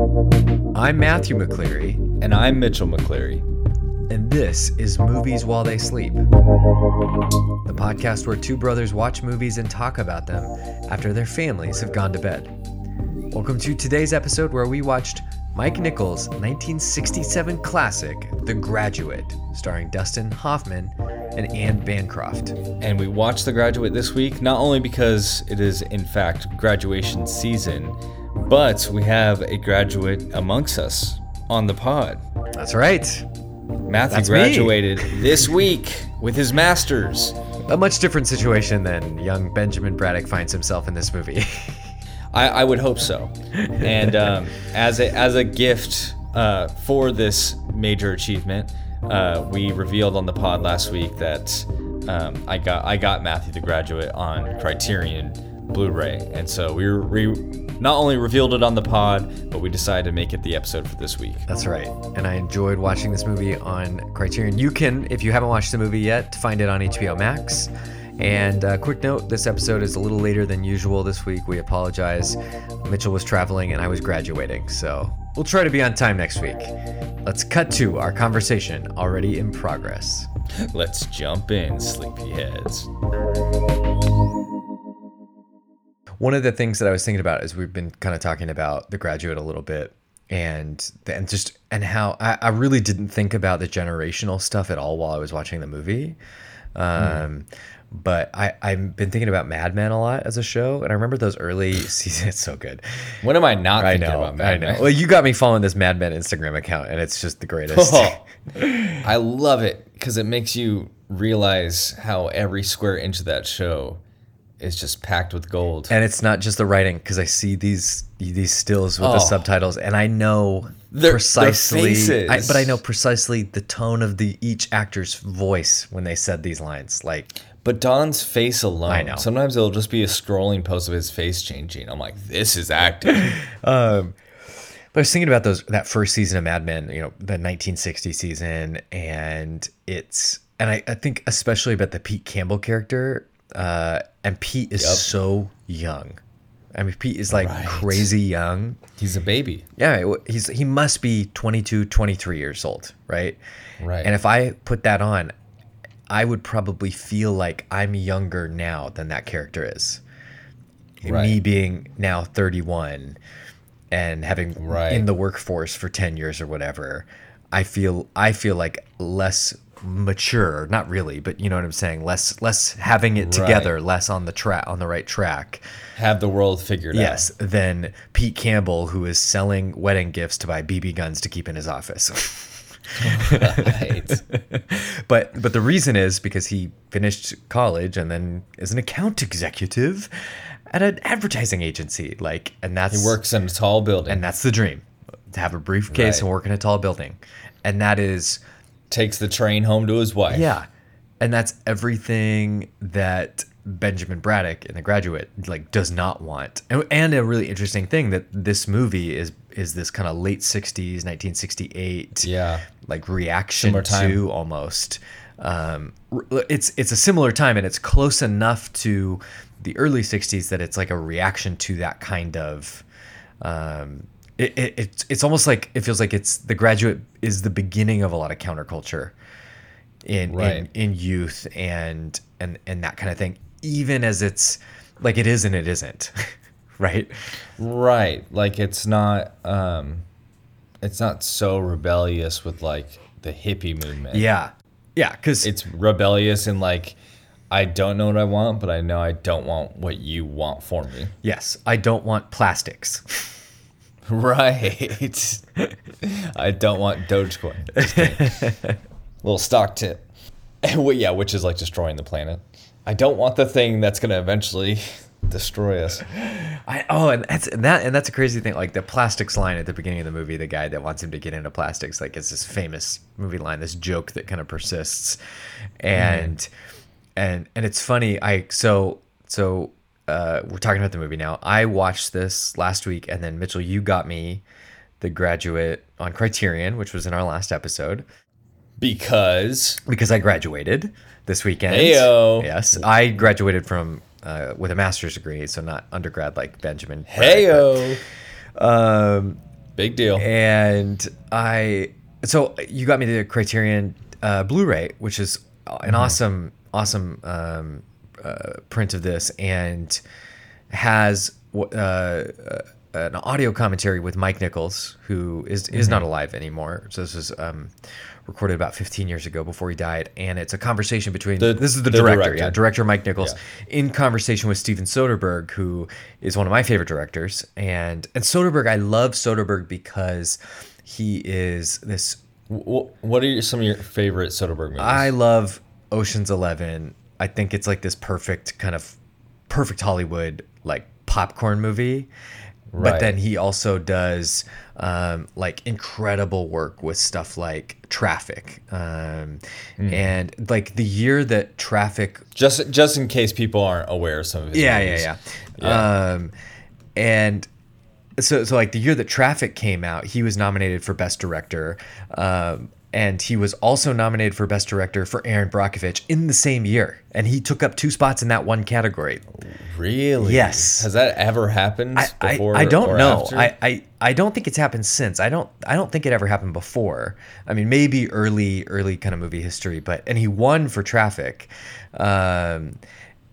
I'm Matthew McCleary, And I'm Mitchell McCleary. and this is Movies While They Sleep, the podcast where two brothers watch movies and talk about them after their families have gone to bed. Welcome to today's episode where we watched Mike Nichols' 1967 classic, The Graduate, starring Dustin Hoffman and Anne Bancroft. And we watched The Graduate this week, not only because it is, in fact, graduation season, but we have a graduate amongst us on the pod. That's right. Matthew That's me. graduated this week with his master's. A much different situation than young Benjamin Braddock finds himself in this movie. I, I would hope so. And um, as a as a gift uh, for this major achievement, uh, we revealed on the pod last week that um, I got I got Matthew the Graduate on Criterion Blu-ray, and so we, we not only revealed it on the pod, but we decided to make it the episode for this week. That's right. And I enjoyed watching this movie on Criterion. You can, if you haven't watched the movie yet, find it on HBO Max. And uh, quick note this episode is a little later than usual this week. We apologize. Mitchell was traveling and I was graduating. So we'll try to be on time next week. Let's cut to our conversation already in progress. Let's jump in, sleepyheads. One of the things that I was thinking about is we've been kind of talking about The Graduate a little bit, and and just and how I, I really didn't think about the generational stuff at all while I was watching the movie. Um, But I I've been thinking about Mad Men a lot as a show, and I remember those early seasons. It's so good. When am I not I thinking know. about I Mad know. Men? Well, you got me following this Mad Men Instagram account, and it's just the greatest. Oh, I love it because it makes you realize how every square inch of that show is just packed with gold. And it's not just the writing because I see these these stills with the Oh. subtitles, and I know Their- their precisely. I, but I know precisely the tone of the each actor's voice when they said these lines. Like, But Don's face alone, I know. sometimes it'll just be a scrolling post of his face changing. I'm like, this is acting. um, but I was thinking about those that first season of Mad Men, you know, the 1960 season, and it's and I, I think especially about the Pete Campbell character, uh, and Pete is Yep. so young. I mean, Pete is like Right. crazy young. He's a baby. Yeah, he's he must be 22, 23 years old, right? Right. And if I put that on, I would probably feel like I'm younger now than that character is. Me being now 31 and having Right. in the workforce for 10 years or whatever, I feel I feel like less mature, not really, but you know what I'm saying, less less having it together, Right. less on the track on the right track. Have the world figured out. Yes, than Pete Campbell, who is selling wedding gifts to buy BB guns to keep in his office. Right. but but the reason is because he finished college and then is an account executive at an advertising agency. Like, and that's he works in a tall building. and that's the dream to have a briefcase Right. and work in a tall building, and that is takes the train home to his wife. yeah, and that's everything that Benjamin Braddock in The Graduate like does not want. And, and a really interesting thing that this movie is is this kind of late '60s, 1968, Yeah. like reaction to almost. Um, it's it's a similar time and it's close enough to the early '60s that it's like a reaction to that kind of. Um, it, it, it's it's almost like it feels like it's the graduate is the beginning of a lot of counterculture in Right. in, in youth and and and that kind of thing even as it's like it is and it isn't right Right. Like it's not um it's not so rebellious with like the hippie movement. yeah yeah because It's rebellious and like I don't know what I want, but I know I don't want what you want for me. yes i don't want plastics Right. I don't want Dogecoin. Little stock tip. well, yeah, which is like destroying the planet. I don't want the thing that's gonna eventually destroy us. I, oh, and that's and that and that's a crazy thing. Like the plastics line at the beginning of the movie, the guy that wants him to get into plastics, like it's this famous movie line, this joke that kind of persists, mm-hmm. and and and it's funny. I so so uh, we're talking about the movie now. I watched this last week, and then Mitchell, you got me The Graduate on Criterion, which was in our last episode, Because because I graduated this weekend. Heyo. Yes, I graduated from uh, with a master's degree, so not undergrad like Benjamin. But- heyo. um, Big deal. and I so you got me the Criterion uh, Blu-ray, which is an awesome, awesome um, uh, print of this, and has uh, uh, an audio commentary with Mike Nichols, who is is not alive anymore. So this was um, recorded about 15 years ago before he died, and it's a conversation between The- this is the, the director, director. yeah, director Mike Nichols, in conversation with Steven Soderbergh, who is one of my favorite directors, and and Soderbergh, I love Soderbergh because he is this What are some of your favorite Soderbergh movies? I love Ocean's Eleven. I think it's like this perfect kind of perfect Hollywood like popcorn movie. But then he also does um, like incredible work with stuff like Traffic, um, Hmm. and like the year that Traffic just just in case people aren't aware of some of his yeah, movies. yeah, yeah, Um, and so, so like the year that Traffic came out, he was nominated for Best Director, um, and he was also nominated for Best Director for Erin Brockovich in the same year, and he took up two spots in that one category. Really? Yes. Has that ever happened I, I, before? I don't or know. I, I, I don't think it's happened since. I don't I don't think it ever happened before. I mean, maybe early early kind of movie history, but and he won for Traffic, um,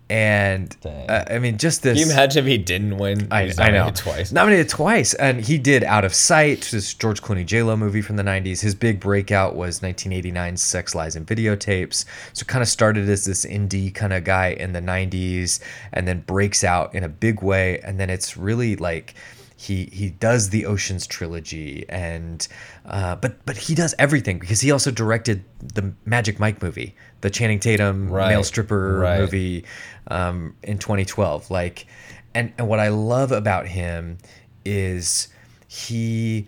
and uh, I mean just this. Can you imagine if he didn't win? I, I know. nominated twice. Nominated twice. And he did Out of Sight, this George Clooney J-Lo movie from the 90s. His big breakout was 1989's Sex, Lies, and Videotapes. So kind of started as this indie kind of guy in the 90s and then breaks out in a big way. And then it's really like he he does the Ocean's trilogy and uh, but but he does everything because he also directed the Magic Mike movie, the Channing Tatum Right. male stripper Right. movie um, in 2012. Like, and and what I love about him is he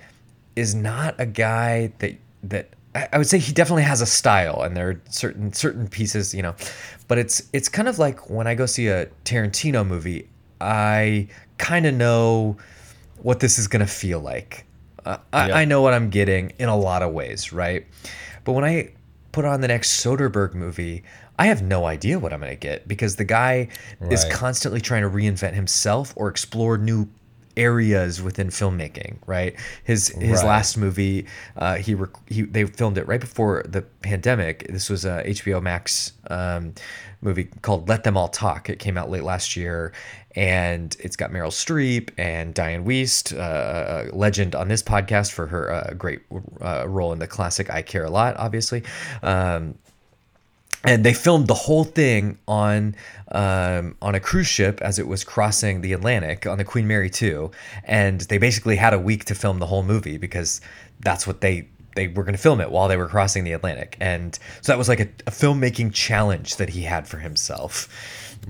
is not a guy that that I would say he definitely has a style, and there are certain certain pieces, you know, but it's it's kind of like when I go see a Tarantino movie, I kind of know what this is gonna feel like. Uh, I. I know what I'm getting in a lot of ways, right? But when I put on the next Soderbergh movie, I have no idea what I'm going to get because the guy is constantly trying to reinvent himself or explore new areas within filmmaking. Right? His his Right. last movie, uh, he, rec- he they filmed it right before the pandemic. This was a HBO Max um, movie called Let Them All Talk. It came out late last year, and it's got Meryl Streep and Dianne Wiest, uh, a legend on this podcast for her uh, great uh, role in the classic I Care a Lot, obviously. Um, and they filmed the whole thing on um, on a cruise ship as it was crossing the Atlantic on the Queen Mary 2 and they basically had a week to film the whole movie because that's what they they were going to film it while they were crossing the Atlantic. And so that was like a, a filmmaking challenge that he had for himself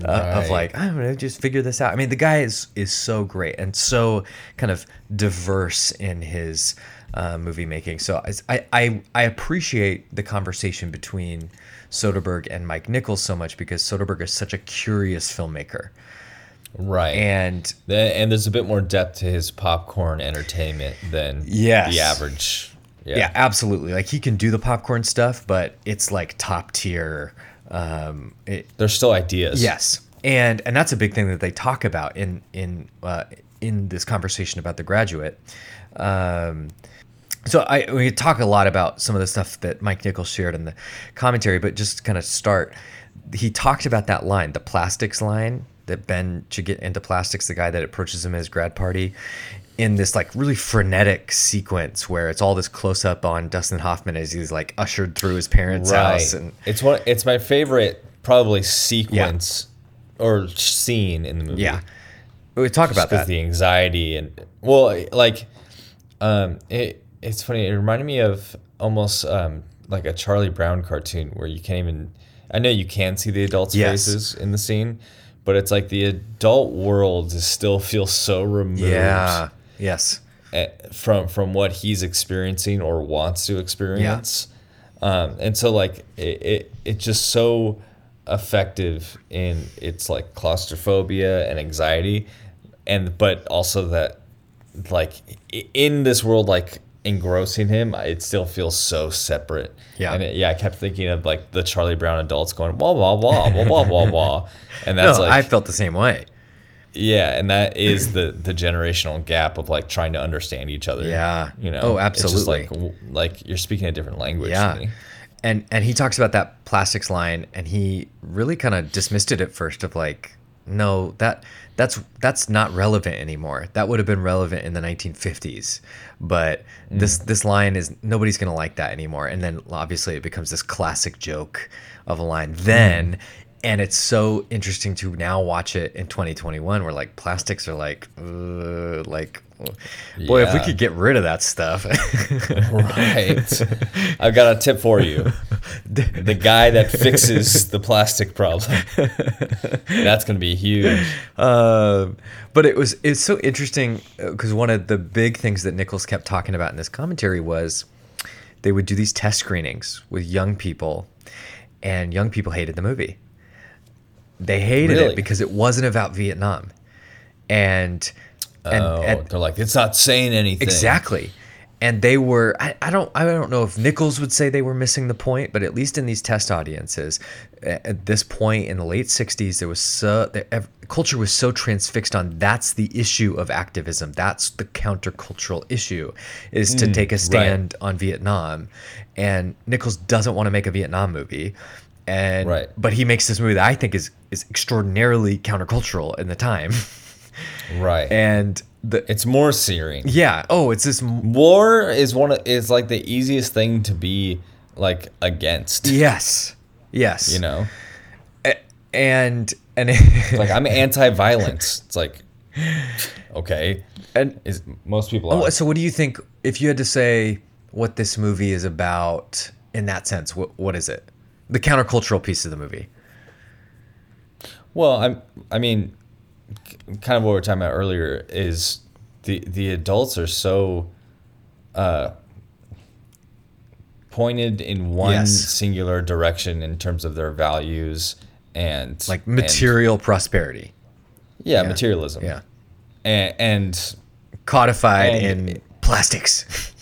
uh, of like I'm gonna just figure this out. I mean, the guy is is so great and so kind of diverse in his uh, movie making. So I, I I appreciate the conversation between Soderbergh and Mike Nichols so much because Soderbergh is such a curious filmmaker, Right. and The- and there's a bit more depth to his popcorn entertainment than Yes. the average. Yeah. yeah. absolutely. Like he can do the popcorn stuff, but it's like top tier. Um, it, There's still ideas. Yes, and and that's a big thing that they talk about in in uh, in this conversation about the graduate. Um, so I we talk a lot about some of the stuff that Mike Nichols shared in the commentary, but just kind of start, he talked about that line, the plastics line that Ben should get into plastics, the guy that approaches him at his grad party. In this like really frenetic sequence where it's all this close up on Dustin Hoffman as he's like ushered through his parents' Right. house and it's one. It's my favorite probably sequence or scene in the movie. yeah, we talk about that. the anxiety and well, like, um, it it's funny. It reminded me of almost um like a Charlie Brown cartoon where you can't even. I know you can see the adults' Yes. faces in the scene, but it's like the adult world is still feels so removed. Yeah. Yes. eh, from from what he's experiencing or wants to experience um, and so like it, it it's just so effective in its like claustrophobia and anxiety and but also that like in this world like engrossing him it still feels so separate Yeah. and it, yeah i kept thinking of like the charlie brown adults going wah wah wah wah wah wah wah and that's no, like I felt the same way. Yeah, and that is the the generational gap of like trying to understand each other. Yeah. you know. Oh, It's just absolutely. like like you're speaking a different language. to Yeah. me. And and he talks about that plastics line and he really kind of dismissed it at first of like no that that's that's not relevant anymore. That would have been relevant in the 1950s. But mm. this this line is nobody's going to like that anymore. And then obviously it becomes this classic joke of a line mm. then and it's so interesting to now watch it in 2021 where like plastics are like uh, like boy if we could get rid of that stuff Right. I've got a tip for you. The guy that fixes the plastic problem. That's going to be huge. Um, but it was it's so interesting because one of the big things that Nichols kept talking about in this commentary was they would do these test screenings with young people, and young people hated the movie. They hated Really? it because it wasn't about Vietnam, and and, oh, and they're like, it's not saying anything. Exactly. And they were I, I don't I don't know if Nichols would say they were missing the point, but at least in these test audiences, at this point in the late 60s there was so the culture was so transfixed on that's the issue of activism. That's the countercultural issue is to hmm, take a stand on Vietnam. And Nichols doesn't want to make a Vietnam movie. And Right. but he makes this movie that I think is is extraordinarily countercultural in the time. Right. and the it's more searing. yeah, oh, it's this War is one of, is like the easiest thing to be like against. Yes. Yes. You know? And and Like I'm anti-violence. It's like okay. and Is most people oh, are. so what do you think if you had to say what this movie is about in that sense? What what is it? The countercultural piece of the movie. Well, I'm. I mean, kind of what we were talking about earlier is the the adults are so uh, pointed in one Yes. singular direction in terms of their values and Like and- material prosperity. yeah, yeah, materialism. Yeah. and, and Codified And- in plastics.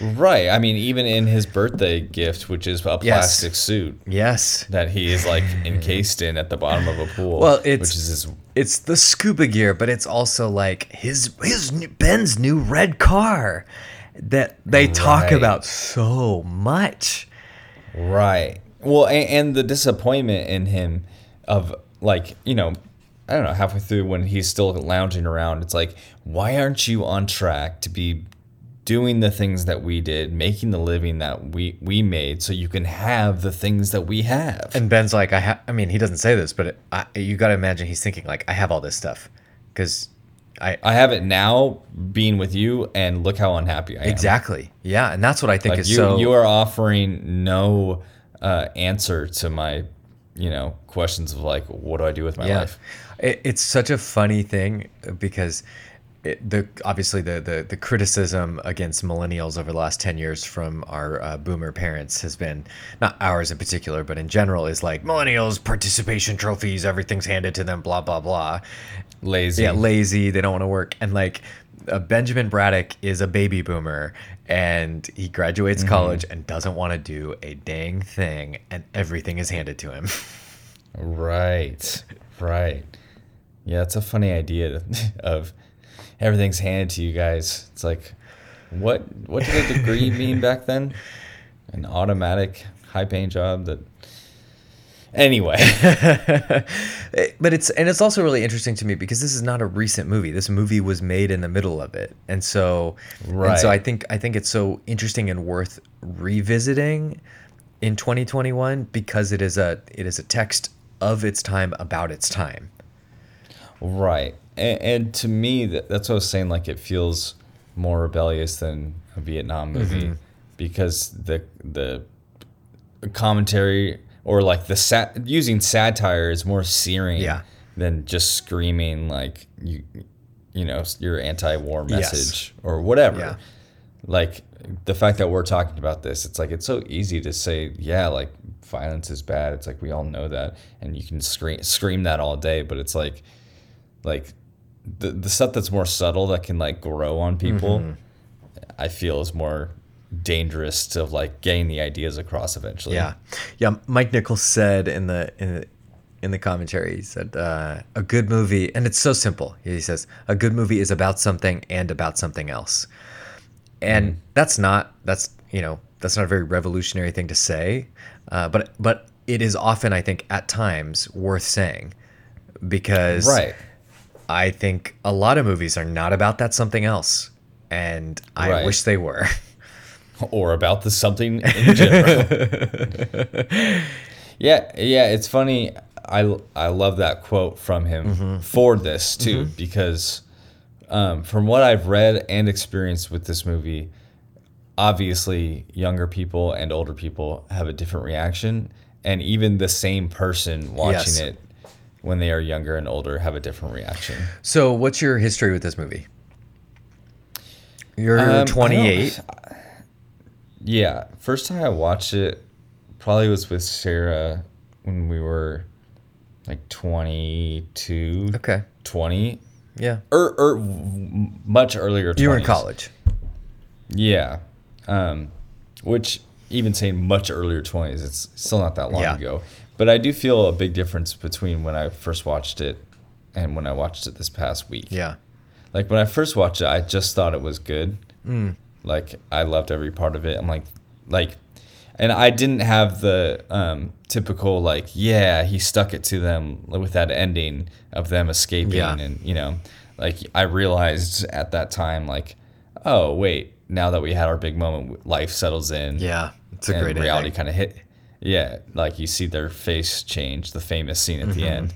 right. I mean, even in his birthday gift, which is a Yes. plastic suit yes. that he is like encased in at the bottom of a pool. Well, it's- which is his It's the scuba gear, but it's also like his his Ben's new red car that they talk about so much. Right. Well, and, and the disappointment in him of like, you know, I don't know, halfway through when he's still lounging around, it's like, why aren't you on track to be doing the things that we did, making the living that we we made so you can have the things that we have. And Ben's like, I ha- I mean, he doesn't say this, but it, I, you got to imagine he's thinking like, I have all this stuff, because I I have it now being with you and look how unhappy I am. exactly, yeah, and that's what I think Like is you so. you are offering no uh, answer to my, you know, questions of like what do I do with my yeah, life? it, it's such a funny thing because it, the obviously the, the the criticism against millennials over the last ten years from our uh, boomer parents has been not ours in particular, but in general is like millennials participation trophies, everything's handed to them, blah blah blah. Lazy. yeah, lazy. They don't want to work. And like uh, Benjamin Braddock is a baby boomer and he graduates Mm-hmm. college and doesn't want to do a dang thing and everything is handed to him. Right, right. Yeah, it's a funny idea of everything's handed to you guys. It's like, what what did a degree mean back then? An automatic high paying job that. Anyway, but it's and it's also really interesting to me because this is not a recent movie. This movie was made in the middle of it. And so and so I think I think it's so interesting and worth revisiting in 2021 because it is a it is a text of its time about its time. right, and, and to me, that, that's what I was saying. Like, it feels more rebellious than a Vietnam mm-hmm. movie because the the commentary or like the sat using satire is more searing Yeah. than just screaming like you you know your anti-war Yes. message or whatever Yeah. like the fact that we're talking about this it's like it's so easy to say yeah like violence is bad it's like we all know that and you can scream scream that all day but it's like like the, the stuff that's more subtle that can like grow on people Mm-hmm. i feel is more dangerous to like getting the ideas across eventually Yeah, yeah. Mike Nichols said in the in the, in the commentary. He said, uh, "A good movie, and it's so simple." He says, "A good movie is about something and about something else," and that's not that's you know that's not a very revolutionary thing to say, uh, but but it is often, I think, at times worth saying because Right. I think a lot of movies are not about that something else, and I Right. wish they were. or about the something in general. yeah, yeah, it's funny. I I love that quote from him Mm-hmm. for this too because um, from what I've read and experienced with this movie, obviously younger people and older people have a different reaction, and even the same person watching Yes. it when they are younger and older have a different reaction. So, what's your history with this movie? You're Um, 28. Yeah, first time I watched it probably was with Sarah when we were like 22, Okay. 20, Yeah. or, or much earlier. 20s. You were in college. Yeah. Um, which even saying much earlier 20s, it's still not that long Yeah. ago. But I do feel a big difference between when I first watched it and when I watched it this past week. Yeah. Like when I first watched it, I just thought it was good. Mm. Like I loved every part of it. I'm like, like, and I didn't have the um, typical like, yeah, he stuck it to them with that ending of them escaping, Yeah. and you know, like I realized at that time, like, oh wait, now that we had our big moment, life settles in. Yeah. It's a and great reality kind of hit. Yeah, like you see their face change, the famous scene at Mm-hmm. the end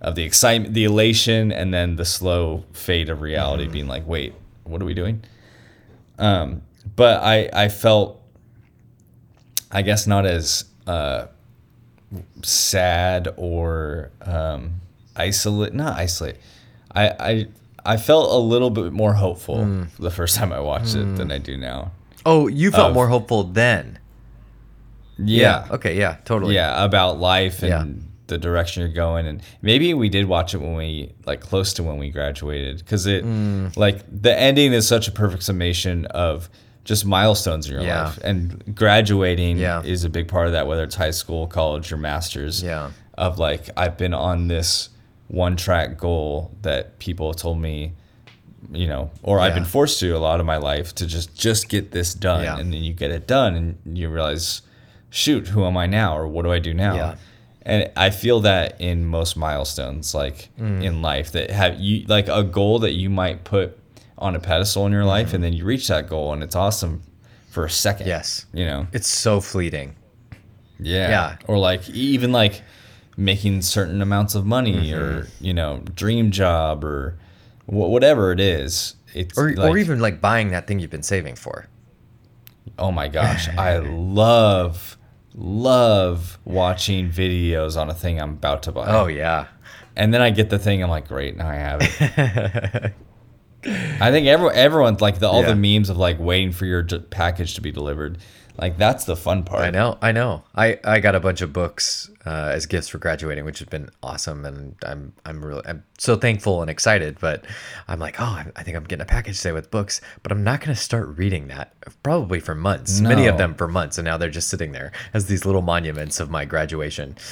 of the excitement, the elation, and then the slow fade of reality, Mm-hmm. being like, "Wait, what are we doing?" Um, but I I felt, I guess, not as uh, sad or um, isolate. Not isolate. I I I felt a little bit more hopeful Mm. the first time I watched it than I do now. Oh, you felt Of- more hopeful then. Yeah. Okay. Yeah. Totally. yeah about life and Yeah. the direction you're going and maybe we did watch it when we like close to when we graduated because it Mm. like the ending is such a perfect summation of just milestones in your Yeah. life and graduating Yeah. is a big part of that whether it's high school college or masters Yeah. of like i've been on this one track goal that people told me you know or i've been forced to a lot of my life to just just get this done Yeah. and then you get it done and you realize shoot who am i now or what do i do now Yeah. and i feel that in most milestones like Mm. in life that have you like a goal that you might put on a pedestal in your life Mm-hmm. and then you reach that goal and it's awesome for a second Yes. you know It's so fleeting. yeah. Yeah. Or like even like making certain amounts of money or Mm-hmm. you know dream job or wh- whatever it is. It's Or, like, or even like buying that thing you've been saving for. oh my gosh, I love love watching videos on a thing I'm about to buy. Oh, yeah. And then I get the thing I'm like, great, now I have it. I think everyone everyone's like the all Yeah. the memes of like waiting for your d- package to be delivered. Like that's the fun part. I know, I know. I, I got a bunch of books uh, as gifts for graduating, which has been awesome, and I'm I'm really I'm so thankful and excited. But I'm like, oh, I, think I'm getting a package today with books, but I'm not going to start reading that probably for months. Many of them for months, and now they're just sitting there as these little monuments of my graduation.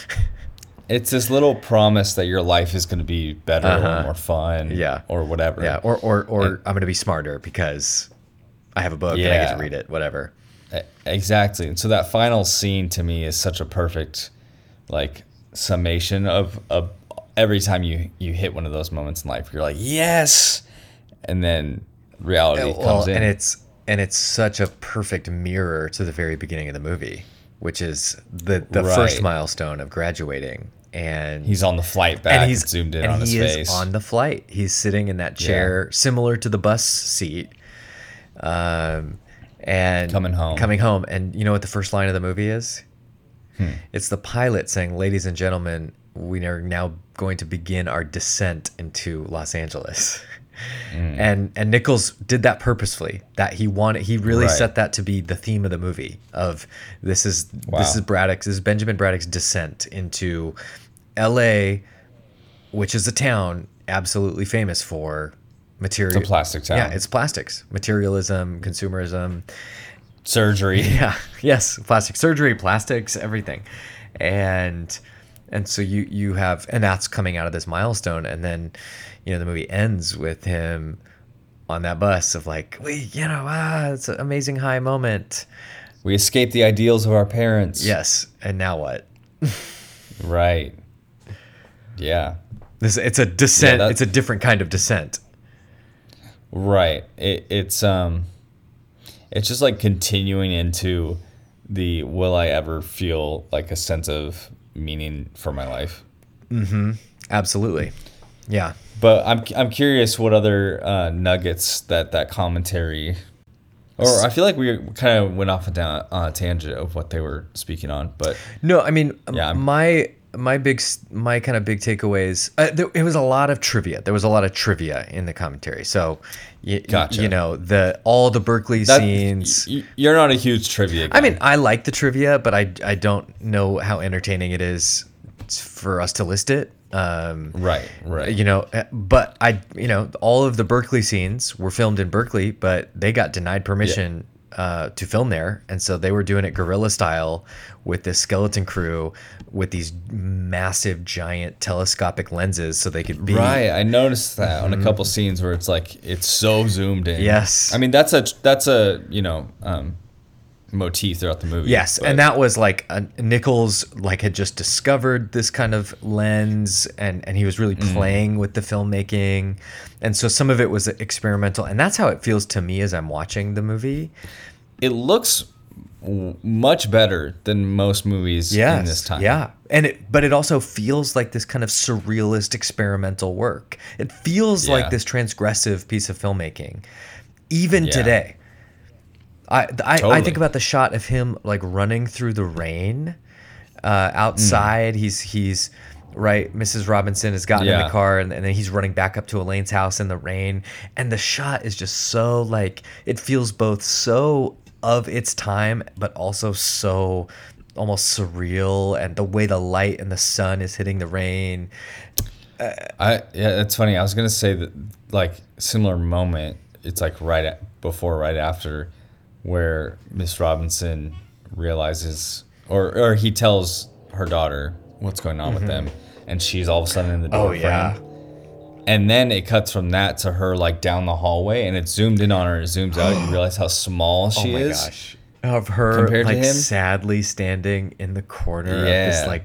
It's this little promise that your life is going to be better Uh-huh. or more fun, Yeah. or whatever. yeah, or or or I'm going to be smarter because I have a book and I get to read it. Whatever. Exactly. And so that final scene to me is such a perfect, like summation of of every time you you hit one of those moments in life, you're like yes, and then reality Well, comes in. and it's and it's such a perfect mirror to the very beginning of the movie, which is the the first milestone of graduating. And he's on the flight back and, he's zoomed in and on his face. on the flight. He's sitting in that chair, similar to the bus seat, um, and Coming home. Coming home, and you know what the first line of the movie is? Hmm. It's the pilot saying, "Ladies and gentlemen, we are now going to begin our descent into Los Angeles." Hmm. And and Nichols did that purposefully. That he wanted. He really Right. set that to be the theme of the movie. Of this is Wow. this is Braddock's. This is Benjamin Braddock's descent into L.A., which is a town absolutely famous for material. It's a plastic town. Yeah, it's plastics, materialism, consumerism. surgery. Yeah. Yes. Plastic surgery, plastics, everything. And and so you you have and that's coming out of this milestone and then you know the movie ends with him on that bus of like we you know ah it's an amazing high moment We escaped the ideals of our parents. yes and now what Right. Yeah. this it's a descent that- it's a different kind of descent Right. It, it's um it's just like continuing into the will I ever feel like a sense of meaning for my life. Mhm. Absolutely yeah But I'm I'm curious what other uh, nuggets that that commentary or I feel like we kind of went off a down on a tangent of what they were speaking on, but No, I mean Yeah, I'm- my my big my kind of big takeaways. Uh, there, it was a lot of trivia. There was a lot of trivia in the commentary. So, you, Gotcha. you know the all the Berkeley that, scenes. y- you're not a huge trivia guy. I mean, I like the trivia, but I I don't know how entertaining it is for us to list it. Um, right, right. you know, uh, but I you know all of the Berkeley scenes were filmed in Berkeley, but they got denied permission. Uh, to film there, and so they were doing it guerrilla style with this skeleton crew with these massive, giant telescopic lenses, so they could be Right, I noticed that on a couple scenes where it's like it's so zoomed in. Mm-hmm. Yes. I mean that's a that's a you know um, motif throughout the movie. Yes, but- and that was like uh, Nichols like had just discovered this kind of lens, and and he was really Mm. playing with the filmmaking, and so some of it was experimental, and that's how it feels to me as I'm watching the movie. it looks w- much better than most movies Yes, in this time. yeah, and it but it also feels like this kind of surrealist experimental work. It feels Yeah. like this transgressive piece of filmmaking, even Yeah. today. I, I, I think about the shot of him like running through the rain uh, outside. He's he's right. Mrs. Robinson has gotten in the car and, and then he's running back up to Elaine's house in the rain. And the shot is just so like it feels both so of its time, but also so almost surreal. And the way the light and the sun is hitting the rain. I yeah, it's funny. I was gonna say that like similar moment. It's like right at, before, right after, where Miss Robinson realizes, or or he tells her daughter what's going on with them, and she's all of a sudden in the door Mm-hmm. Oh, yeah. And then it cuts from that to her like down the hallway, and it's zoomed in on her. It zooms out, and you realize how small she oh my is. gosh. Of her Compared to like him? sadly standing in the corner of Yeah. this like,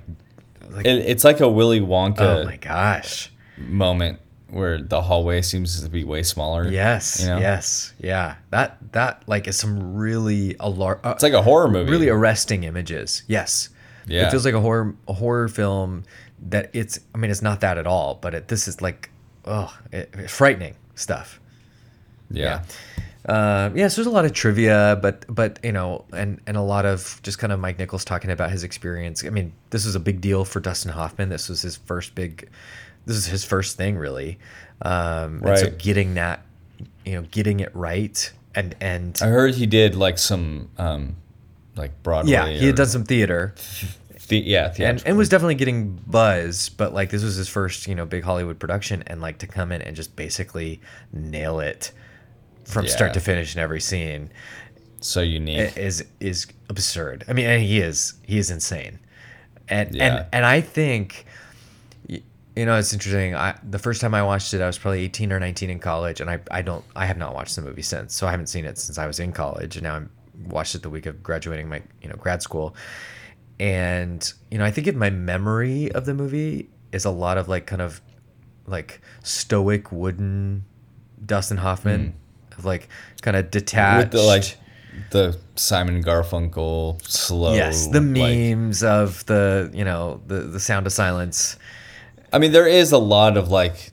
like It, it's like a Willy Wonka oh my gosh. moment where the hallway seems to be way smaller. Yes. You know? Yes. Yeah. That that like is some really alar- uh, It's like a horror movie. really arresting images. Yes. Yeah. It feels like a horror a horror film that it's I mean it's not that at all, but it, this is like oh, it, it's frightening stuff. yeah. Uh, yeah, so there's a lot of trivia, but but you know, and and a lot of just kind of Mike Nichols talking about his experience. I mean, this was a big deal for Dustin Hoffman. This was his first big, this is his first thing really. Um, and so getting that, you know, getting it right, and and I heard he did like some um like Broadway. yeah, he had done some theater, the, yeah, and and was definitely getting buzz. But like this was his first, you know, big Hollywood production, and like to come in and just basically nail it from start to finish in every scene. so unique. is is absurd. I mean, and he is he is insane, and Yeah. and and I think, you know, it's interesting. I the first time I watched it, I was probably eighteen or nineteen in college, and I I don't I have not watched the movie since, so I haven't seen it since I was in college, and now I'm watched it the week of graduating my you know grad school, and you know I think in my memory of the movie is a lot of like kind of like stoic wooden Dustin Hoffman. Of like kind of detached, With the like the Simon Garfunkel slow. yes the like- memes of the you know the the sound of silence I mean, there is a lot of like.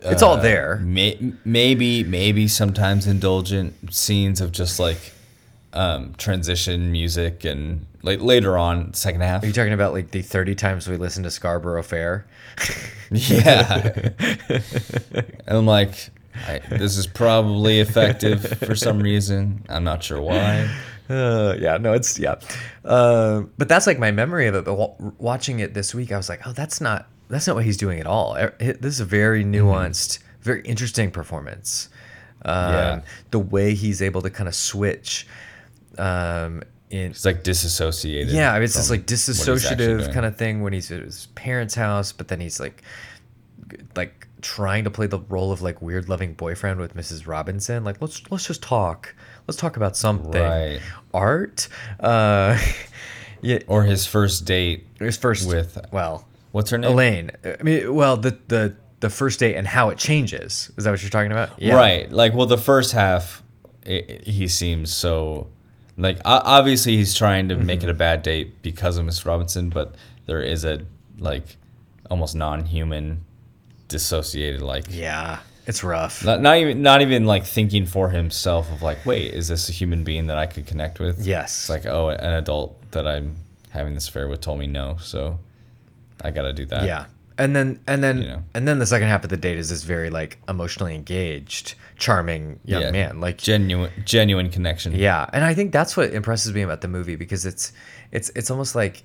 it's all there May, maybe maybe sometimes indulgent scenes of just like um, transition music and like later on second half. are you talking about like the 30 times we listened to scarborough fair Yeah. and I'm like, I, this is probably effective for some reason. I'm not sure why. uh, yeah no it's yeah uh, but that's like my memory of it but wa- watching it this week i was like oh that's not that's not what he's doing at all Er- this is a very nuanced very interesting performance um, Yeah. the way he's able to kind of switch um, in He's like disassociated. yeah, I mean, it's this like what he's actually dissociative doing. kind of thing when he's at his parents' house, but then he's like, like trying to play the role of like weird loving boyfriend with Mrs. Robinson. Like, let's let's just talk. Let's talk about something. Right. Art. Uh, yeah. Or his first date His first with well, what's her name? Elaine. I mean, well, the the the first date and how it changes. Is that what you're talking about? Yeah. Right. Like, well, the first half, i he seems so. Like, obviously, he's trying to make Mm-hmm. it a bad date because of Miss Robinson, but there is a, like, almost non human, dissociated, like. Yeah. It's rough. Not, not even not even like thinking for himself of like wait is this a human being that I could connect with Yes. it's like oh an adult that I'm having this affair with told me no so I gotta do that Yeah. And then and then You know. and then the second half of the date is this very like emotionally engaged, charming young Yeah. man. Like genuine genuine connection yeah, and I think that's what impresses me about the movie because it's it's it's almost like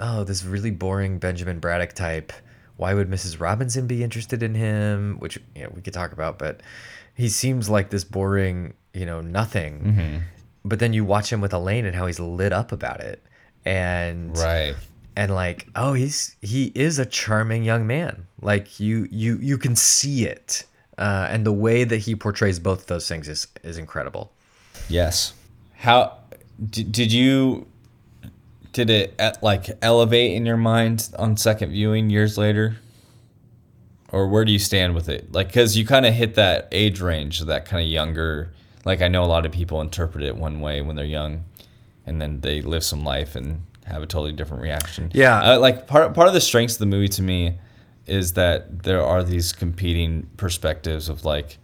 oh, this really boring Benjamin Braddock type. Why would Mrs. Robinson be interested in him? Which you know, we could talk about, but he seems like this boring, you know, nothing. Mm-hmm. But then you watch him with Elaine and how he's lit up about it. And right and like oh he's he is a charming young man. Like you you you can see it. Uh, and the way that he portrays both those things is is incredible. Yes. How did, did you did it uh, like elevate in your mind on second viewing years later? Or where do you stand with it? Like because you kind of hit that age range that kind of younger like i know a lot of people interpret it one way when they're young and then they live some life and have a totally different reaction. Yeah. uh, like part, part of the strengths of the movie to me is that there are these competing perspectives of like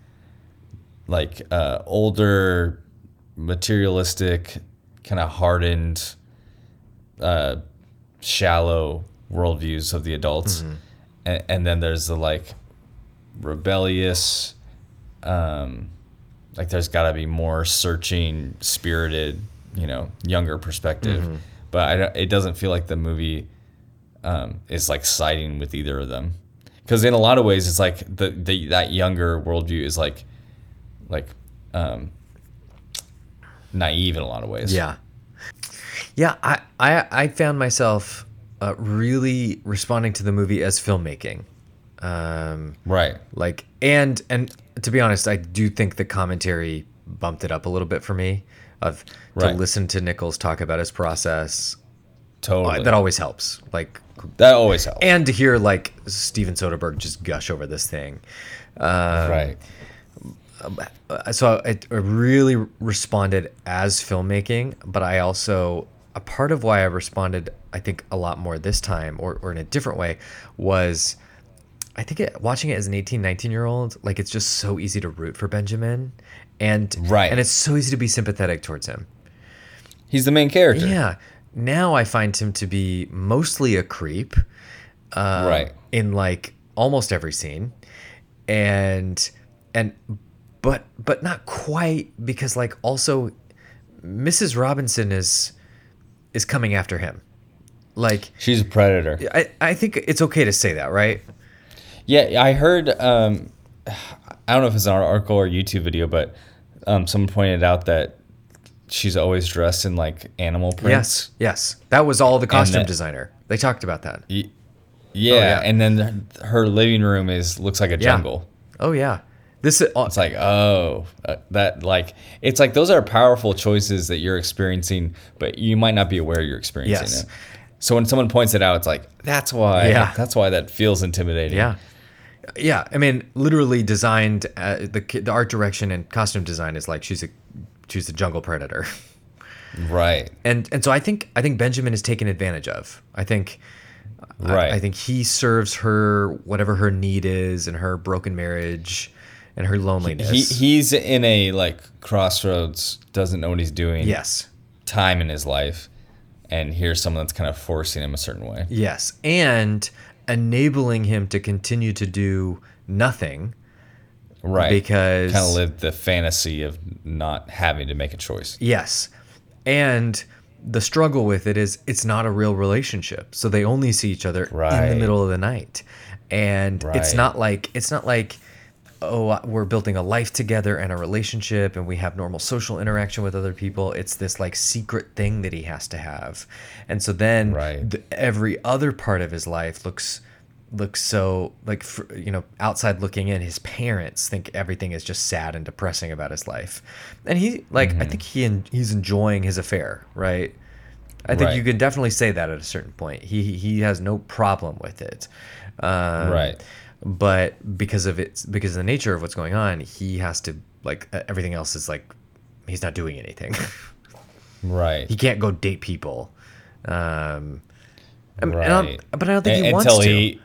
like uh, older materialistic kind of hardened uh, shallow worldviews of the adults. And, and then there's the like rebellious um, like there's got to be more searching spirited you know younger perspective but I, don't- it doesn't feel like the movie um, is like siding with either of them. Because in a lot of ways it's like the, the that younger worldview is like like um, naive in a lot of ways. Yeah. Yeah i i, I found myself uh, really responding to the movie as filmmaking. Um right. like and and to be honest i do think the commentary bumped it up a little bit for me of to listen to nichols talk about his process. Totally. Uh, that always helps. Like that always helps. and to hear like Steven Soderbergh just gush over this thing. Um, right. uh, So I, I really responded as filmmaking, but I also a part of why I responded, I think, a lot more this time, or or in a different way, was. I think it, watching it as an 18, 19 year old, like it's just so easy to root for Benjamin, and Right. and it's so easy to be sympathetic towards him. he's the main character Yeah. Now I find him to be mostly a creep. Uh, Right. In like almost every scene. And and but but not quite because like also Mrs. Robinson is is coming after him. Like she's a predator I, I think it's okay to say that, right? Yeah, I heard. Um, I don't know if it's an article or YouTube video, but um, someone pointed out that she's always dressed in like animal prints. Yes. Yes. That was all the costume that- designer. They talked about that. Y- yeah, yeah. and then her living room is looks like a Yeah. jungle. Oh yeah. This is It's like, oh, uh, that like it's like those are powerful choices that you're experiencing, but you might not be aware you're experiencing Yes. it. So when someone points it out, it's like that's why. Yeah. that's why that feels intimidating. Yeah. Yeah, I mean, literally designed uh, the the art direction and costume design is like she's a she's a jungle predator, right. and and so I think I think Benjamin is taken advantage of. I think, I- Right. I, think he serves her whatever her need is and her broken marriage, and her loneliness. He he's in a like crossroads, doesn't know what he's doing. yes, time in his life, and here's someone that's kind of forcing him a certain way. yes, and enabling him to continue to do nothing Right. because kind of live the fantasy of not having to make a choice. Yes. And the struggle with it is it's not a real relationship. So they only see each other right. in the middle of the night. And it's not like it's not like oh we're building a life together and a relationship and we have normal social interaction with other people it's this like secret thing that he has to have and so then Right. th- every other part of his life looks looks so like fr- you know outside looking in his parents think everything is just sad and depressing about his life and he like Mm-hmm. i think he en- he's enjoying his affair right i think Right. you can definitely say that at a certain point he he has no problem with it um, Right. But because of it because of the nature of what's going on he has to like everything else is like he's not doing anything Right. he can't go date people um and- and I'm- Right. but i don't think he wants until to he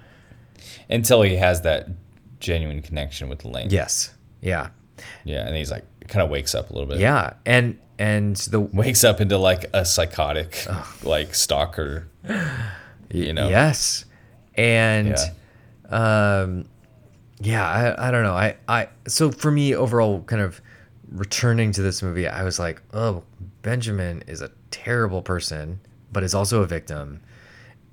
until he has that genuine connection with Lane. yes yeah Yeah, and he's like kind of wakes up a little bit. yeah and and the Wakes up into like a psychotic like stalker. You know. yes and Yeah. Um yeah I, I don't know. I i so for me overall kind of returning to this movie i was like oh benjamin is a terrible person but is also a victim.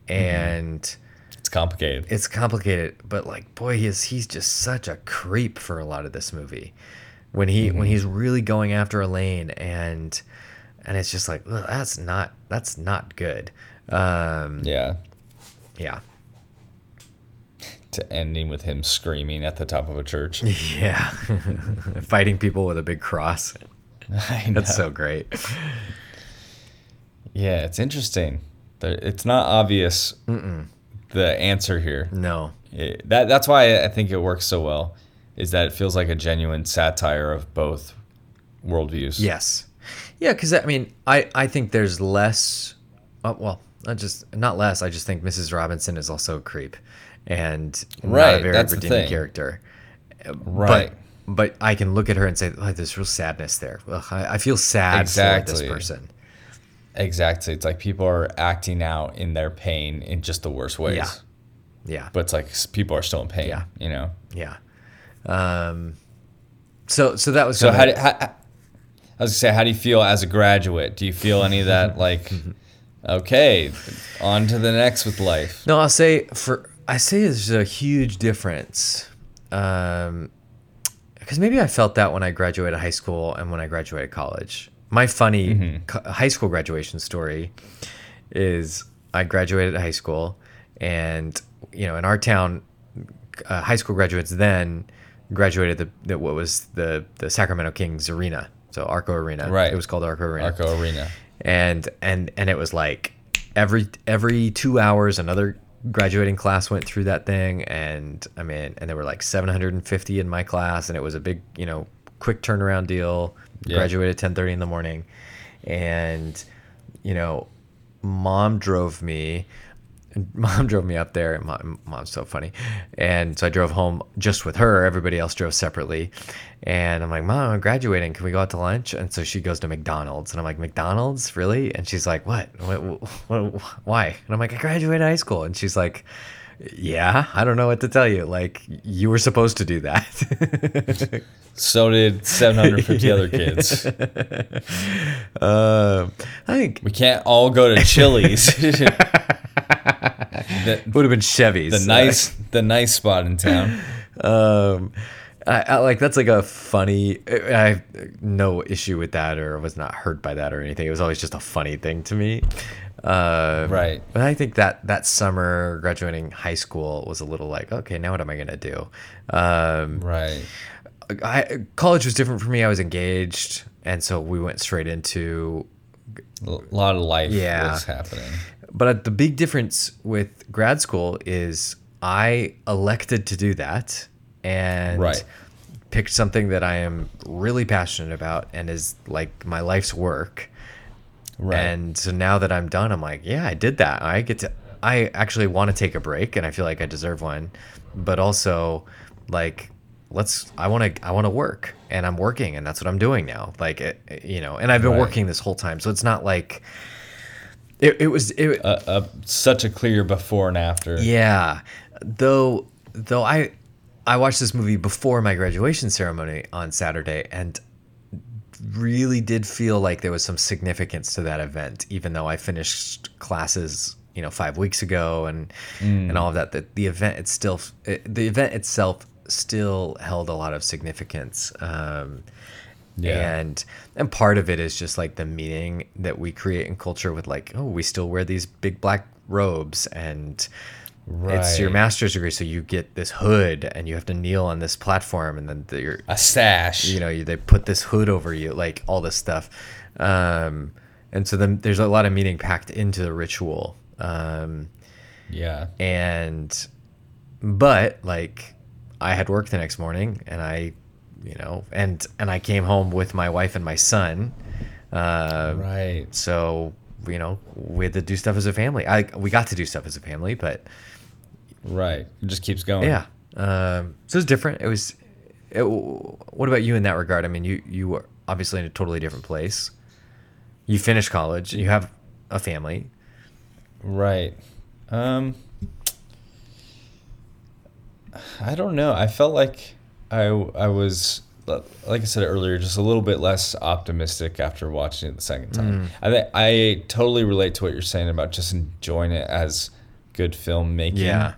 And It's complicated. it's complicated but like boy he is he's just such a creep for a lot of this movie. When he when he's really going after elaine and and it's just like that's not that's not good. Um Yeah. yeah To ending with him screaming at the top of a church. Yeah. Fighting people with a big cross. I know. That's so great. Yeah, it's interesting. It's not obvious the answer here. No. It- that that's why I think it works so well. Is that it feels like a genuine satire of both worldviews. Yes. Yeah, because I mean, I I think there's less. Uh, well, not just not less. I just think Mrs. Robinson is also a creep, and not a very that's redeeming character. Right. But but I can look at her and say, oh, there's real sadness there. Ugh, I, I feel sad for Exactly. this person. Exactly. It's like people are acting out in their pain in just the worst ways. Yeah. Yeah. But it's like people are still in pain. Yeah. You know. Yeah. Um. So so that was So how, do, how I was gonna say, how do you feel as a graduate? Do you feel any of that like, okay, on to the next with life? No, I'll say for I say there's a huge difference. Um, because maybe I felt that when I graduated high school and when I graduated college. My funny co- high school graduation story is I graduated high school, and you know, in our town, uh, high school graduates then graduated the, the what was the the Sacramento Kings Arena, so Arco Arena. Right. It was called Arco Arena Arco Arena. and and and it was like every every two hours another graduating class went through that thing and i mean and there were like 750 in my class and it was a big you know quick turnaround deal Yeah. graduated at 10:30 in the morning and you know mom drove me mom drove me up there and mom, mom's so funny. And so i drove home just with her everybody else drove separately. And i'm like mom i'm graduating can we go out to lunch? And so she goes to mcdonald's and i'm like mcdonald's? Really? And she's like what, what, what why? And i'm like i graduated high school. And she's like yeah? I don't know what to tell you. Like you were supposed to do that. So did 750 other kids. um i think We can't all go to Chili's. The, it would have been chevy's the nice, the nice spot in town. um I, I like that's like a funny i have no issue with that or was not hurt by that or anything it was always just a funny thing to me uh Right. but i think that that summer graduating high school was a little like okay now what am i gonna do um Right. I, college was different for me i was engaged and so we went straight into A lot of life Yeah. was happening. But the big difference with grad school is I elected to do that and Right. picked something that I am really passionate about and is like my life's work. Right. And so now that I'm done, I'm like, yeah, I did that. I get to, I actually want to take a break and I feel like I deserve one. But also, like, let's, I want to, I want to work and I'm working and that's what I'm doing now. Like, it, you know, and I've been Right. working this whole time. So it's not like, it, it was, it, a, a, such a clear before and after. yeah, though though I I watched this movie before my graduation ceremony on Saturday and really did feel like there was some significance to that event even though I finished classes you know 5 weeks ago and and all of that that the event it's still it, the event itself still held a lot of significance. Um, Yeah. And and part of it is just like the meaning that we create in culture with like, oh, we still wear these big black robes and it's your master's degree, so you get this hood and you have to kneel on this platform and then the, your A sash. you know you- they put this hood over you like all this stuff um and so then there's a lot of meaning packed into the ritual um yeah. and but like i had work the next morning and i you know and and i came home with my wife and my son uh, Right. so you know we had to do stuff as a family i we got to do stuff as a family but Right. It just keeps going. yeah um so it's different it was it, what about you in that regard i mean you you were obviously in a totally different place you finished college you have a family Right. Um I don't know. I felt like I I was like I said earlier just a little bit less optimistic after watching it the second time. I think I totally relate to what you're saying about just enjoying it as good filmmaking. Yeah.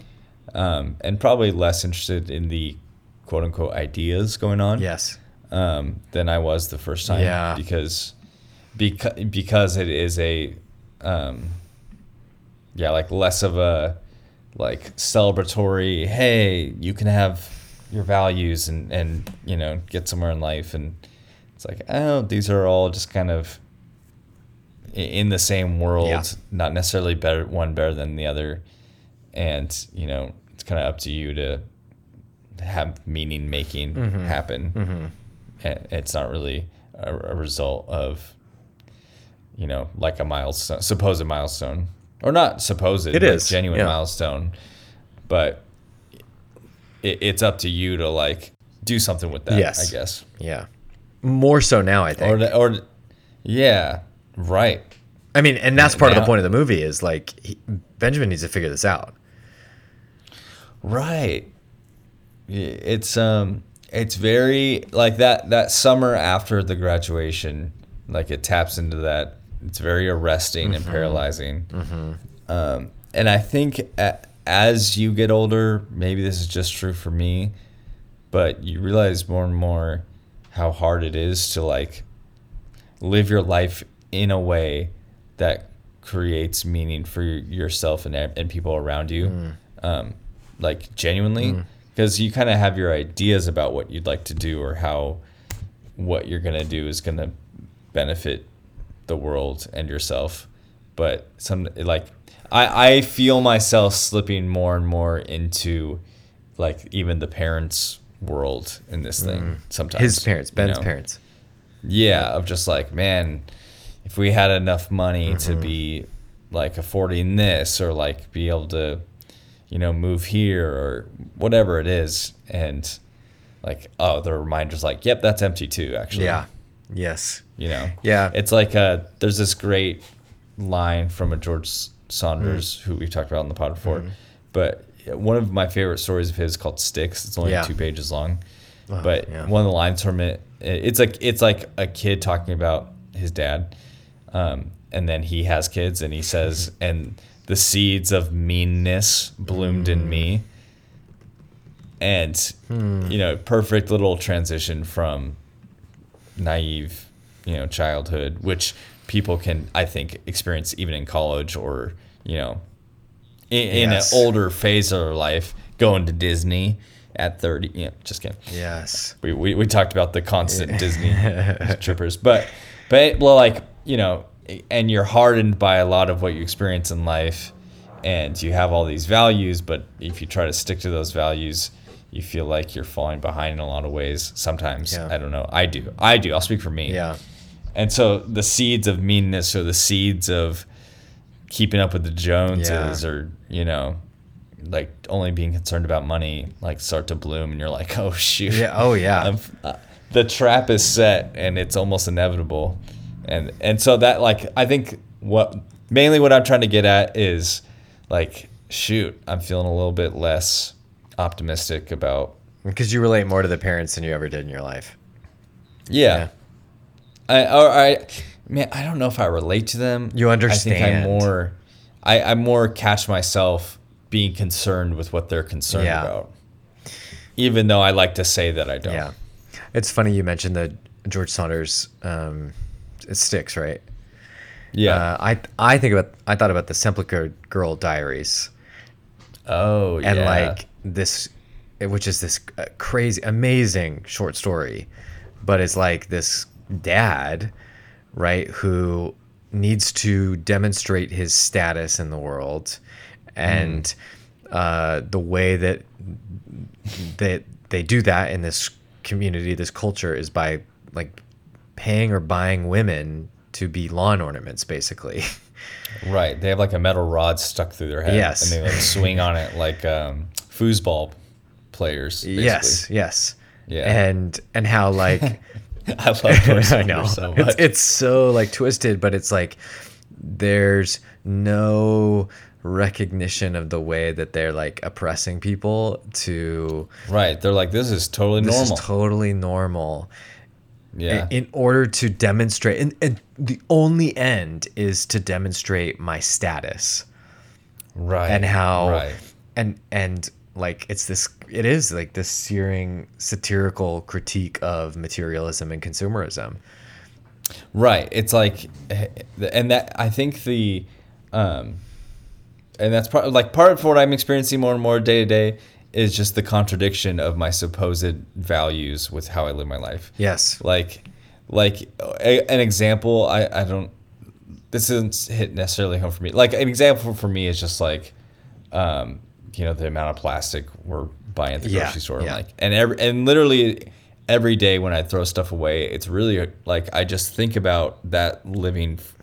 Um and probably less interested in the quote unquote ideas going on yes um, than I was the first time. Yeah. Because because because it is a um, yeah like less of a like celebratory. Hey, you can have your values and and you know get somewhere in life. And it's like oh these are all just kind of in the same world Yeah. not necessarily better one better than the other. And you know it's kind of up to you to have meaning making Mm-hmm. happen. And it's not really a, a result of you know like a milestone supposed milestone. Or not supposed It is, genuine yeah. milestone. But it, it's up to you to like do something with that Yes. i guess yeah more so now i think or or yeah right I mean, and that's part of the point of the movie is like he, Benjamin needs to figure this out. Right. It's um it's very like that that summer after the graduation, like it taps into that. It's very arresting and paralyzing. Um, and I think a, as you get older, maybe this is just true for me, but you realize more and more how hard it is to like live your life in a way that creates meaning for yourself and, and people around you um, like genuinely. Because you kind of have your ideas about what you'd like to do or how what you're going to do is going to benefit the world and yourself but some like I, I feel myself slipping more and more into like even the parents world in this thing sometimes His parents, you Ben's know? parents. Yeah, of just like, man, if we had enough money Mm-hmm. to be like affording this or like be able to, you know, move here or whatever it is. And like, oh, the reminder's like, yep, that's empty too, actually. Yeah. Yes. You know? Yeah. It's like, uh, there's this great line from a George Saunders Mm. who we've talked about in the pod before. But one of my favorite stories of his called Sticks. It's only Yeah. two pages long. Oh, but yeah. one of the lines from it, it's like it's like a kid talking about his dad, um, and then he has kids, and he says, "And the seeds of meanness bloomed Mm. in me." And Hmm. you know, perfect little transition from naive, you know, childhood, which people can, I think, experience even in college or you know, in, in an older phase of their life, going to Disney at thirty. You know, just kidding Yes. we, we, we talked about the constant Disney trippers, but but well, like you know, and you're hardened by a lot of what you experience in life, and you have all these values, but if you try to stick to those values, you feel like you're falling behind in a lot of ways. Sometimes Yeah. I don't know. I do. I do. I'll speak for me. Yeah. And so the seeds of meanness or the seeds of keeping up with the Joneses Yeah. or, you know, like only being concerned about money, like start to bloom and you're like, oh shoot. Yeah. Oh yeah. Uh, the trap is set and it's almost inevitable. And and so that like I think what mainly what I'm trying to get at is like shoot, I'm feeling a little bit less optimistic about Because you relate more to the parents than you ever did in your life. yeah. I or I man, I don't know if I relate to them. You understand? I think. I'm more I, I more catch myself being concerned with what they're concerned Yeah. about. even though I like to say that I don't. Yeah, it's funny you mentioned the George Saunders. Um, it sticks, right? Yeah. Uh, I I think about I thought about the Semplica Girl Diaries oh, yeah. and like this, which is this uh, crazy, amazing short story, but it's like this dad, right, who needs to demonstrate his status in the world, and uh, the way that that they do that in this community, this culture, is by like paying or buying women to be lawn ornaments, basically. Right. They have like a metal rod stuck through their head. Yes. And they like swing on it like um, foosball players. Basically. Yes, yes. Yeah. And and how like I love I know so it's, much. it's so like twisted, but it's like there's no recognition of the way that they're like oppressing people to right. They're like, this is totally this normal. is totally normal yeah. in order to demonstrate and, and the only end is to demonstrate my status right. and how Right. and and like it's this it is like this searing satirical critique of materialism and consumerism Right. It's like, and that I think the, um, and that's part like part of what I'm experiencing more and more day to day is just the contradiction of my supposed values with how I live my life. yes Like, like a, an example. I I don't. This isn't hit necessarily home for me. Like an example for me is just like, um, you know, the amount of plastic we're buying at the Yeah, grocery store. yeah. Like, and every and literally every day when I throw stuff away, it's really like I just think about that living f-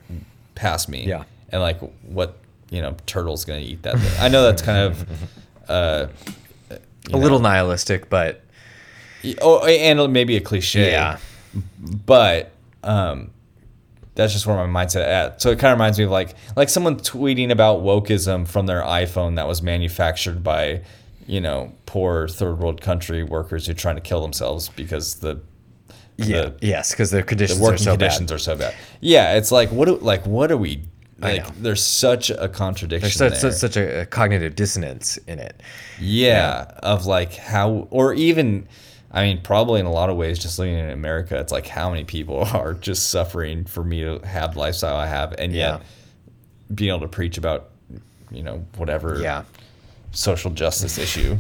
past me. Yeah. And like what you know, turtle's gonna eat that. Thing. I know that's kind of. Uh, a little nihilistic but Oh, and maybe a cliche. Yeah. But um, that's just where my mindset at. So it kind of reminds me of like like someone tweeting about wokeism from their iPhone that was manufactured by you know poor third world country workers who are trying to kill themselves because the yeah the, yes because the the conditions are working so conditions bad are so bad. Yeah, it's like what do, like what are we like? There's such a contradiction there's such, there. such, such a, a cognitive dissonance in it Yeah, of like how, or even, I mean, probably in a lot of ways, just living in America, it's like how many people are just suffering for me to have the lifestyle I have, and yet being able to preach about, you know, whatever yeah social justice issue.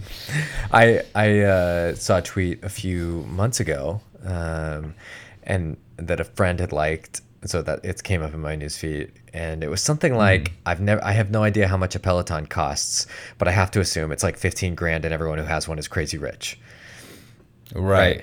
I I uh, saw a tweet a few months ago, um, and that a friend had liked, so that it came up in my newsfeed, and it was something like I've never, I have no idea how much a Peloton costs, but I have to assume it's like fifteen grand, and everyone who has one is crazy rich, Right.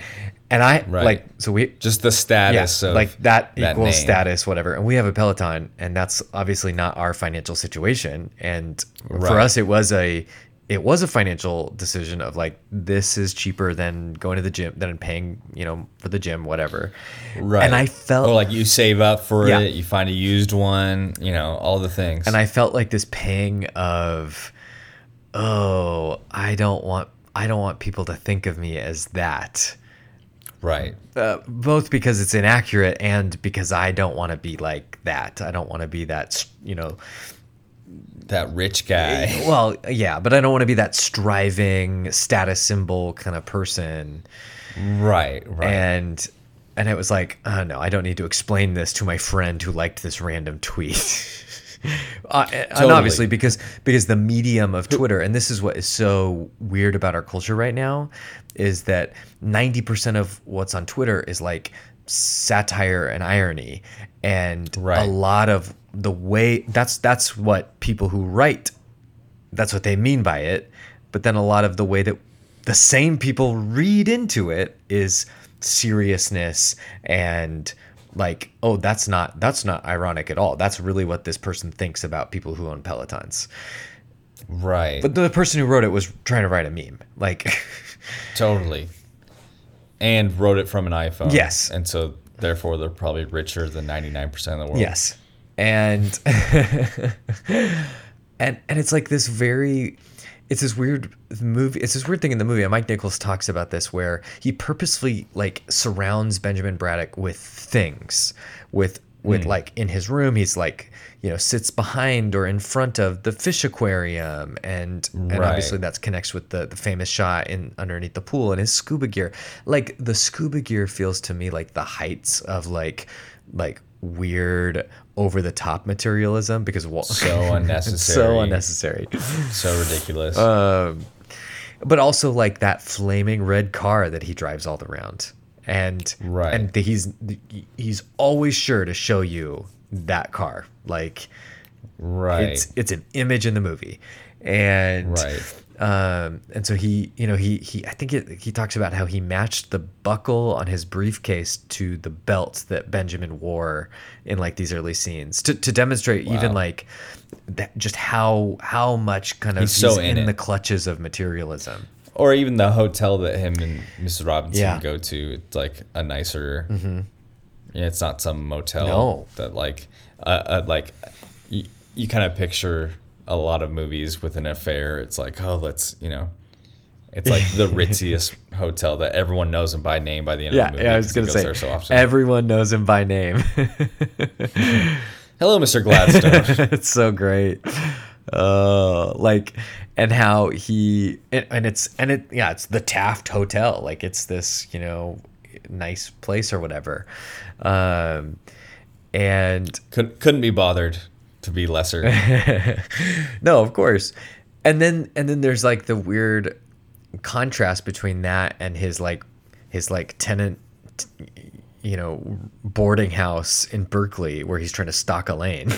And I Right. like so we Just the yeah, status of like that that equals name. status, whatever. And we have a Peloton, and that's obviously not our financial situation. And for us, it was a it was a financial decision of like this is cheaper than going to the gym than paying you know for the gym whatever Right. and i felt Or like you save up for Yeah. it, you find a used one, you know, all the things. and i felt like this pang of oh i don't want i don't want people to think of me as that right. uh, both because it's inaccurate and because i don't want to be like that i don't want to be that you know That rich guy. well yeah but i don't want to be that striving status symbol kind of person right. Right. and and it was like oh no i don't need to explain this to my friend who liked this random tweet uh, and obviously because because the medium of twitter and this is what is so weird about our culture right now is that 90% of what's on twitter is like satire and irony and Right. a lot of the way that's that's what people who write that's what they mean by it. But then a lot of the way that the same people read into it is seriousness and like, oh, that's not that's not ironic at all. That's really what this person thinks about people who own Pelotons. right. But the person who wrote it was trying to write a meme. Like Totally. And wrote it from an iPhone. Yes. And so therefore they're probably richer than 99% of the world. Yes. And and and it's like this very it's this weird movie it's this weird thing in the movie and Mike Nichols talks about this where he purposefully like surrounds Benjamin Braddock with things with with hmm. like in his room he's like you know sits behind or in front of the fish aquarium and and Right. obviously that connects with the the famous shot in underneath the pool and his scuba gear like the scuba gear feels to me like the heights of like like weird over the top materialism because Wal- So unnecessary. so unnecessary So ridiculous. um, but also like that flaming red car that he drives all around and Right. and the, he's he's always sure to show you that car like right. it's it's an image in the movie and Right. Um and so he you know he he i think it, he talks about how he matched the buckle on his briefcase to the belt that benjamin wore in like these early scenes to, to demonstrate even like that just how how much kind of He's so in in, the clutches of materialism or even the hotel that him and Mrs. Robinson Yeah. go to. It's like a nicer. Mm-hmm. Yeah, it's not some motel No. that like, uh, uh, like, you, you kind of picture a lot of movies with an affair. It's like, oh, let's you know, it's like the ritziest hotel that everyone knows him by name by the end yeah of the movie. yeah i was he gonna say so everyone knows him by name Hello, Mr. Gladstone. it's so great uh like and how he and, and it's and it yeah it's the taft hotel like it's this you know nice place or whatever um and Could, couldn't be bothered to be lesser. no of course and then and then there's like the weird contrast between that and his like his like tenant t- you know boarding house in berkeley where he's trying to stalk elaine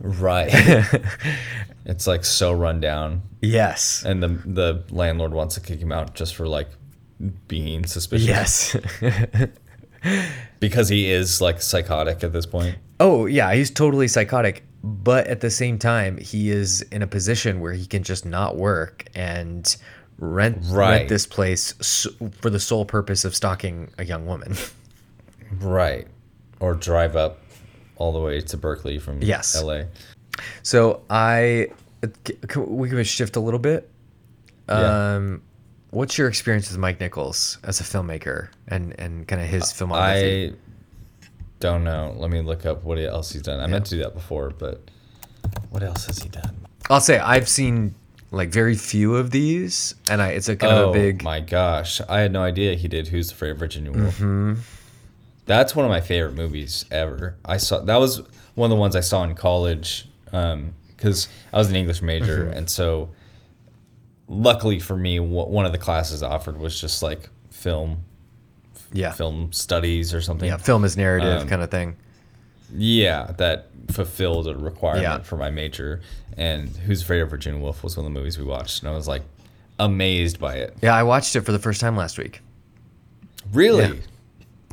right. it's like so run down. yes and the the landlord wants to kick him out just for like being suspicious. yes because he is like psychotic at this point. Oh yeah, he's totally psychotic, but at the same time, he is in a position where he can just not work and rent Right. rent this place for the sole purpose of stalking a young woman. Right. Or drive up all the way to Berkeley from Yes. LA. So I, c- c- we can shift a little bit. Yeah. Um, what's your experience with Mike Nichols as a filmmaker and and kind of his filmography? I don't know. Let me look up what else he's done. I meant to do that before, but what else has he done? I'll say I've seen like very few of these, and I it's a kind of a big Oh my gosh, I had no idea he did Who's Afraid of Virginia Woolf. Mm-hmm. That's one of my favorite movies ever. I saw that was one of the ones I saw in college because I was an English major, Mm-hmm. and so luckily for me, one of the classes offered was just like film, yeah film studies or something. yeah film is narrative Um, kind of thing. Yeah, that fulfilled a requirement Yeah. for my major. And Who's Afraid of Virginia Woolf was one of the movies we watched, and I was like amazed by it. Yeah, I watched it for the first time last week. Really, Yeah.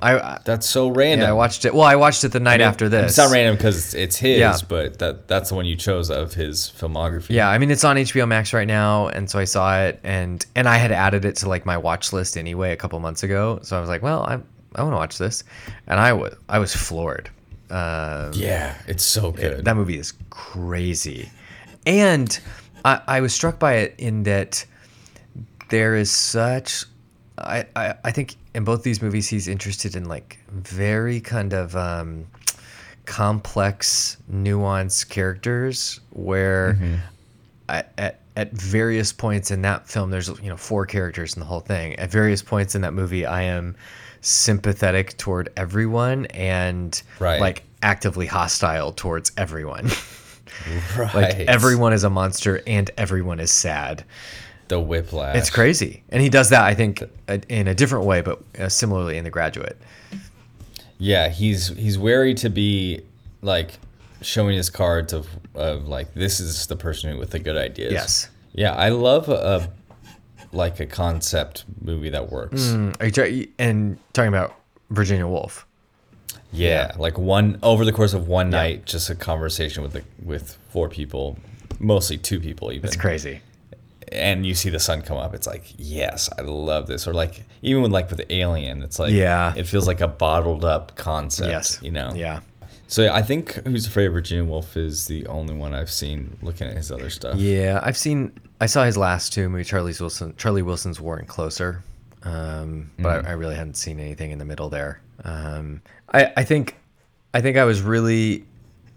I, that's so random. yeah, I watched it. Well, I watched it the night I mean, after this. It's not random because it's, it's his, Yeah. but that that's the one you chose of his filmography. Yeah, I mean it's on HBO Max right now, and so I saw it, and and I had added it to like my watch list anyway a couple months ago. So I was like, well, I I want to watch this, and I was I was floored. Um, Yeah, it's so good. that movie is crazy, and I, I was struck by it in that there is such. I, I, I think in both these movies he's interested in like very kind of um, complex, nuanced characters where I, at at various points in that film there's you know four characters in the whole thing. At various points in that movie I am sympathetic toward everyone and Right. like actively hostile towards everyone. right. like everyone is a monster and everyone is sad. The whiplash. It's crazy. And he does that I think in a different way but uh, similarly in The Graduate. Yeah, he's he's wary to be like showing his cards of of like this is the person with the good ideas. Yes. Yeah, I love a, like a concept movie that works. Mm, are you try- and talking about Virginia Woolf. Yeah, like one over the course of one night, just a conversation with the with four people, mostly two people even. It's crazy. And you see the sun come up, it's like, yes, I love this. Or like even with like with Alien, it's like Yeah. it feels like a bottled up concept. Yes. You know? Yeah. So I think Who's Afraid of Virginia Woolf is the only one I've seen looking at his other stuff. Yeah, I've seen. I saw his last two movie, Charlie's Wilson, Charlie Wilson's War and Closer, um, but I, I really hadn't seen anything in the middle there. Um, I, I think I think I was really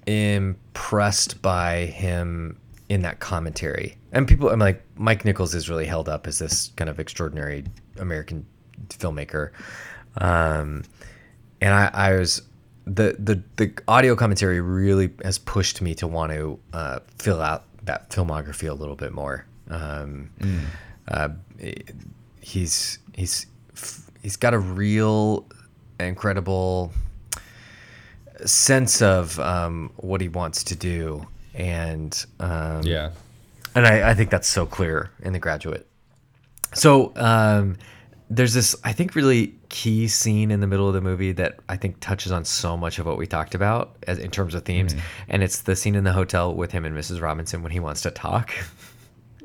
impressed by him in that commentary. And people, I'm like, Mike Nichols is really held up as this kind of extraordinary American filmmaker. Um, and I, I was the, the the audio commentary really has pushed me to want to uh, fill out that filmography a little bit more. Um, uh, he's he's he's got a real incredible sense of um, what he wants to do, and um, Yeah. And I, I think that's so clear in The Graduate. So um, there's this, I think, really key scene in the middle of the movie that I think touches on so much of what we talked about as, in terms of themes, and it's the scene in the hotel with him and Mrs. Robinson when he wants to talk,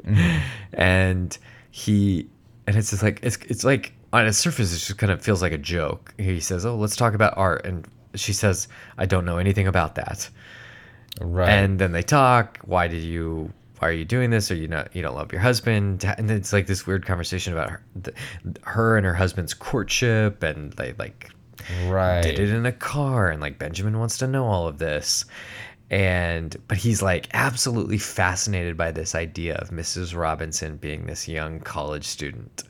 and he, and it's just like it's it's like on its surface, it just kind of feels like a joke. He says, "Oh, let's talk about art," and she says, "I don't know anything about that." Right. and then they talk why did you why are you doing this or you not you don't love your husband and it's like this weird conversation about her, the, her and her husband's courtship and they like right. did it in a car and like benjamin wants to know all of this and but he's like absolutely fascinated by this idea of mrs robinson being this young college student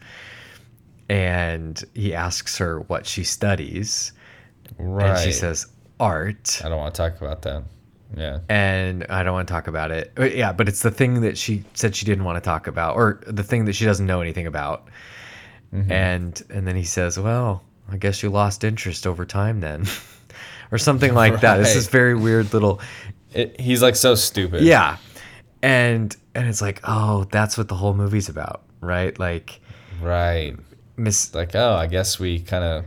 and he asks her what she studies Right. and she says art I don't want to talk about that. Yeah. and I don't want to talk about it. Uh, Yeah, but it's the thing that she said she didn't want to talk about, or the thing that she doesn't know anything about. And and then he says, "Well, I guess you lost interest over time then," or something like that. It's this Right. very weird little, It, he's like so stupid. yeah, and and it's like, oh, that's what the whole movie's about, right? Like Right. Miss, Like, oh, I guess we kind of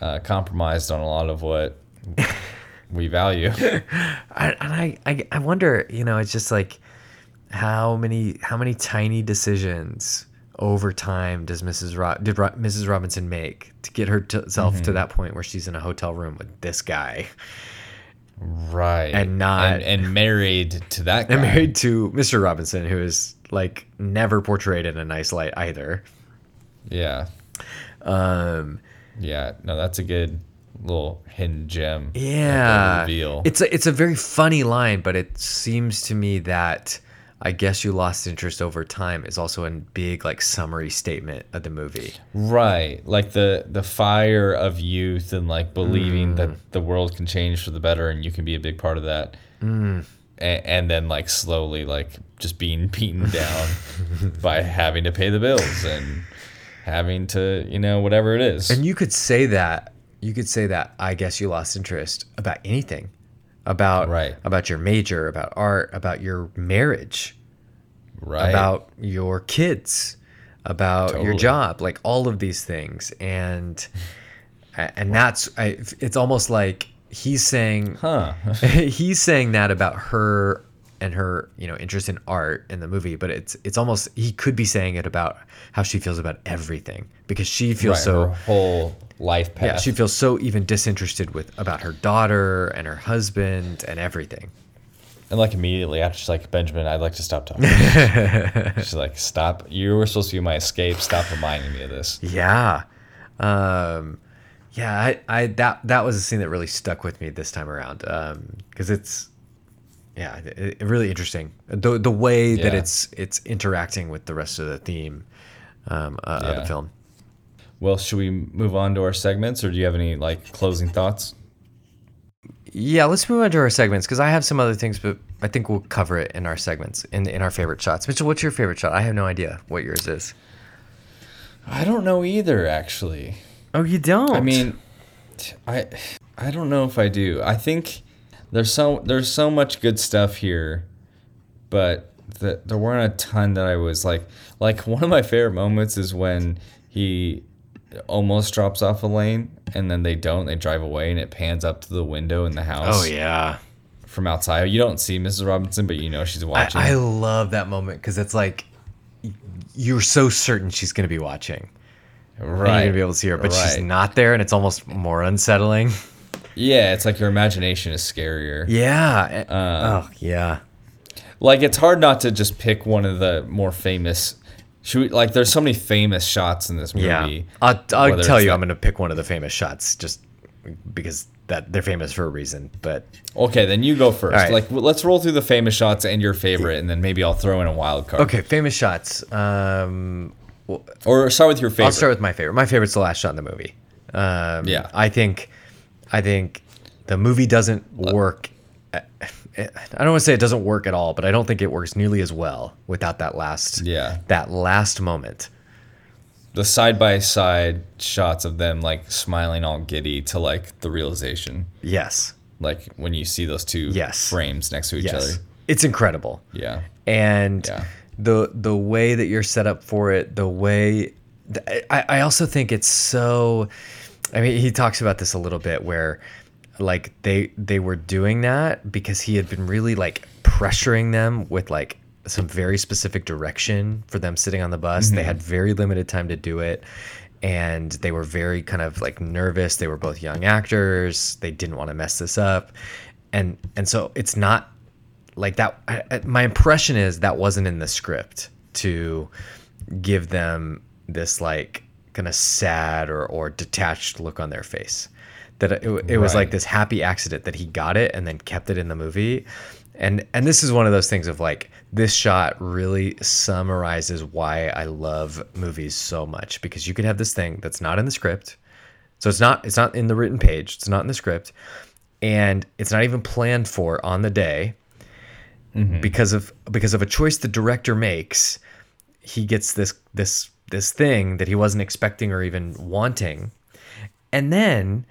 uh, compromised on a lot of what we value. I, and I, I I wonder, you know, it's just like how many how many tiny decisions over time does Mrs. Ro- did Ro- Mrs. Robinson make to get herself to that point where she's in a hotel room with this guy right. And not- and, and married to that guy. and married to Mr. Robinson, who is like never portrayed in a nice light either. Yeah. Um, Yeah. No, that's a good little hidden gem. yeah, it's a it's a very funny line, but it seems to me that. I guess you lost interest over time is also a big like summary statement of the movie. Right, like the the fire of youth and like believing Mm. that the world can change for the better and you can be a big part of that. Mm. And then like slowly like just being beaten down by having to pay the bills and having to you know whatever it is. And you could say that. You could say that. I guess you lost interest about anything, about Right. about your major, about art, about your marriage, right. about your kids, about your job, like all of these things, and and that's I, it's almost like he's saying huh. he's saying that about her and her you know interest in art in the movie but it's it's almost he could be saying it about how she feels about everything because she feels right, so her whole life path. yeah she feels so even disinterested with about her daughter and her husband and everything and like immediately after she's like Benjamin, I'd like to stop talking. she's like, stop. You were supposed to be my escape. Stop reminding me of this. yeah um yeah i i that that was a scene that really stuck with me this time around um because it's yeah it, it- really interesting the the way that it's it's interacting with the rest of the theme um uh, of the film Well, should we move on to our segments, or do you have any like closing thoughts? Yeah, let's move on to our segments because I have some other things, but I think we'll cover it in our segments in in our favorite shots. Mitchell, what's your favorite shot? I have no idea what yours is. I don't know either, actually. Oh, you don't? I mean, I I don't know if I do. I think there's so there's so much good stuff here, but the, there weren't a ton that I was like like one of my favorite moments is when he almost drops off Elaine and then they don't they drive away and it pans up to the window in the house oh yeah, from outside you don't see mrs robinson but you know she's watching I love that moment because it's like you're so certain she's gonna be watching. And you're right gonna be able to see her, but she's not there, and it's almost more unsettling. yeah it's like your imagination is scarier Yeah. Uh, oh yeah. like it's hard not to just pick one of the more famous should we, like there's so many famous shots in this movie Yeah. I'll, I'll tell you, that- I'm gonna pick one of the famous shots just because that they're famous for a reason. But Okay, then you go first. Right. Like, let's roll through the famous shots and your favorite, and then maybe I'll throw in a wild card. okay, famous shots. Um, well, Or start with your favorite. I'll start with my favorite. My favorite's the last shot in the movie. Um, Yeah. I think, I think the movie doesn't work. I don't want to say it doesn't work at all, but I don't think it works nearly as well without that last, Yeah. that last moment. the side by side shots of them like smiling all giddy to like the realization. Yes, Like when you see those two Yes. frames next to each yes, other. it's incredible. Yeah. and Yeah. the the way that you're set up for it, the way I, I also think it's so. I mean, he talks about this a little bit where like they they were doing that because he had been really like pressuring them with like some very specific direction for them sitting on the bus. They mm-hmm. had very limited time to do it. And they were very kind of like nervous. They were both young actors. They didn't want to mess this up. And and so it's not like that I, I- my impression is that wasn't in the script to give them this like kind of sad or, or detached look on their face that it, it was like this happy accident that he got it and then kept it in the movie. And and this is one of those things of like this shot really summarizes why I love movies so much because you could have this thing that's not in the script. So it's not it's not in the written page. It's not in the script. And it's not even planned for on the day mm-hmm. because of because of a choice the director makes. He gets this this this thing that he wasn't expecting or even wanting. And then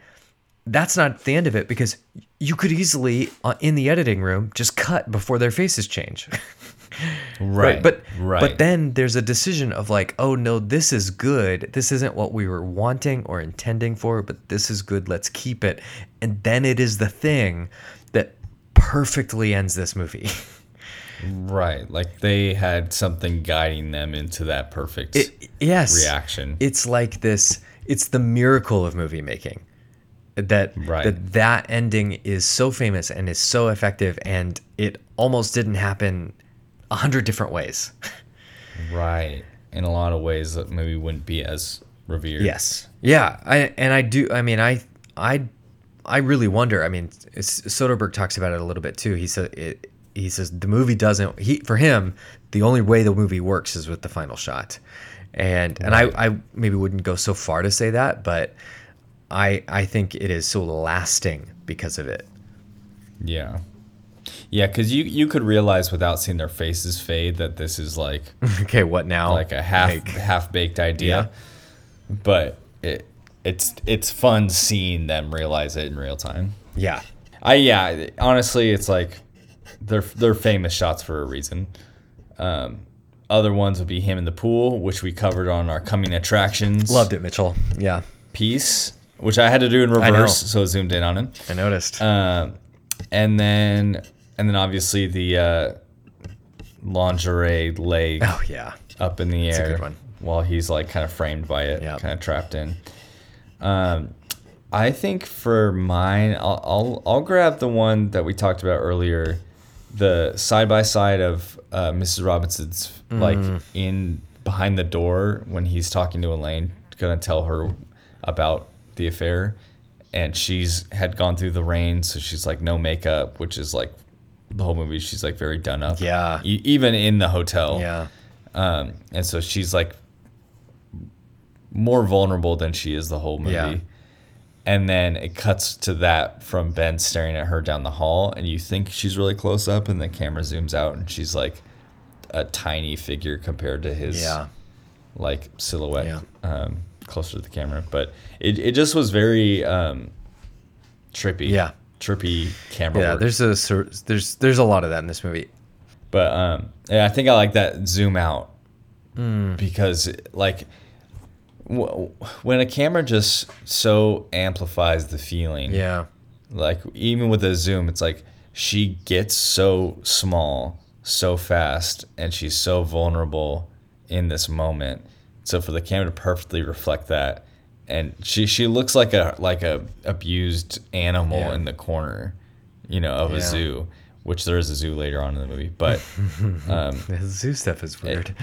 that's not the end of it because you could easily uh, in the editing room just cut before their faces change Right. but right. but then there's a decision of like oh no this is good this isn't what we were wanting or intending for but this is good let's keep it and then it is the thing that perfectly ends this movie right. Like they had something guiding them into that perfect It, yes. reaction. It's like this. It's the miracle of movie making. That Right. that that ending is so famous and is so effective, and it almost didn't happen a hundred different ways. right. In a lot of ways that maybe wouldn't be as revered. Yes. Yeah. I and I do. I mean, I I I really wonder. I mean, Soderbergh talks about it a little bit too. He said it. He says the movie doesn't. He for him, the only way the movie works is with the final shot, and and I I maybe wouldn't go so far to say that, but I I think it is so lasting because of it. Yeah. Yeah, because you you could realize without seeing their faces fade that this is like okay, what now? like a half Like, half baked idea, but it it's it's fun seeing them realize it in real time. yeah. I yeah, honestly, it's like they're they're famous shots for a reason. Um, other ones would be him in the pool, which we covered on our coming attractions Loved it, Mitchell. Yeah, piece, which I had to do in reverse, so it zoomed in on him. I noticed. Um, and then and then obviously the uh, lingerie leg oh yeah. up in the a air while he's like kind of framed by it, Yep. kind of trapped in. Um, I think for mine, I'll, I'll I'll grab the one that we talked about earlier, the side by side of uh, Mrs. Robinson's like Mm. in behind the door when he's talking to Elaine, gonna tell her about the affair, and she's had gone through the rain, so she's like no makeup, which is like the whole movie. She's like very done up. Yeah. E- even in the hotel. Yeah. Um, and so she's like more vulnerable than she is the whole movie. Yeah. And then it cuts to that from Ben staring at her down the hall, and you think she's really close up, and the camera zooms out, and she's like a tiny figure compared to his Yeah. like silhouette Yeah. um, closer to the camera. But it, it just was very um, trippy. Yeah. Trippy camera Yeah. work. There's a there's there's a lot of that in this movie. But um, yeah, I think I like that zoom out Hmm. because like w- when a camera just so amplifies the feeling, Yeah. like even with a zoom, it's like she gets so small so fast and she's so vulnerable in this moment. So for the camera to perfectly reflect that, and she she looks like a like a abused animal Yeah. in the corner, you know, of a zoo. Which there is a zoo later on in the movie, but um, The zoo stuff is weird.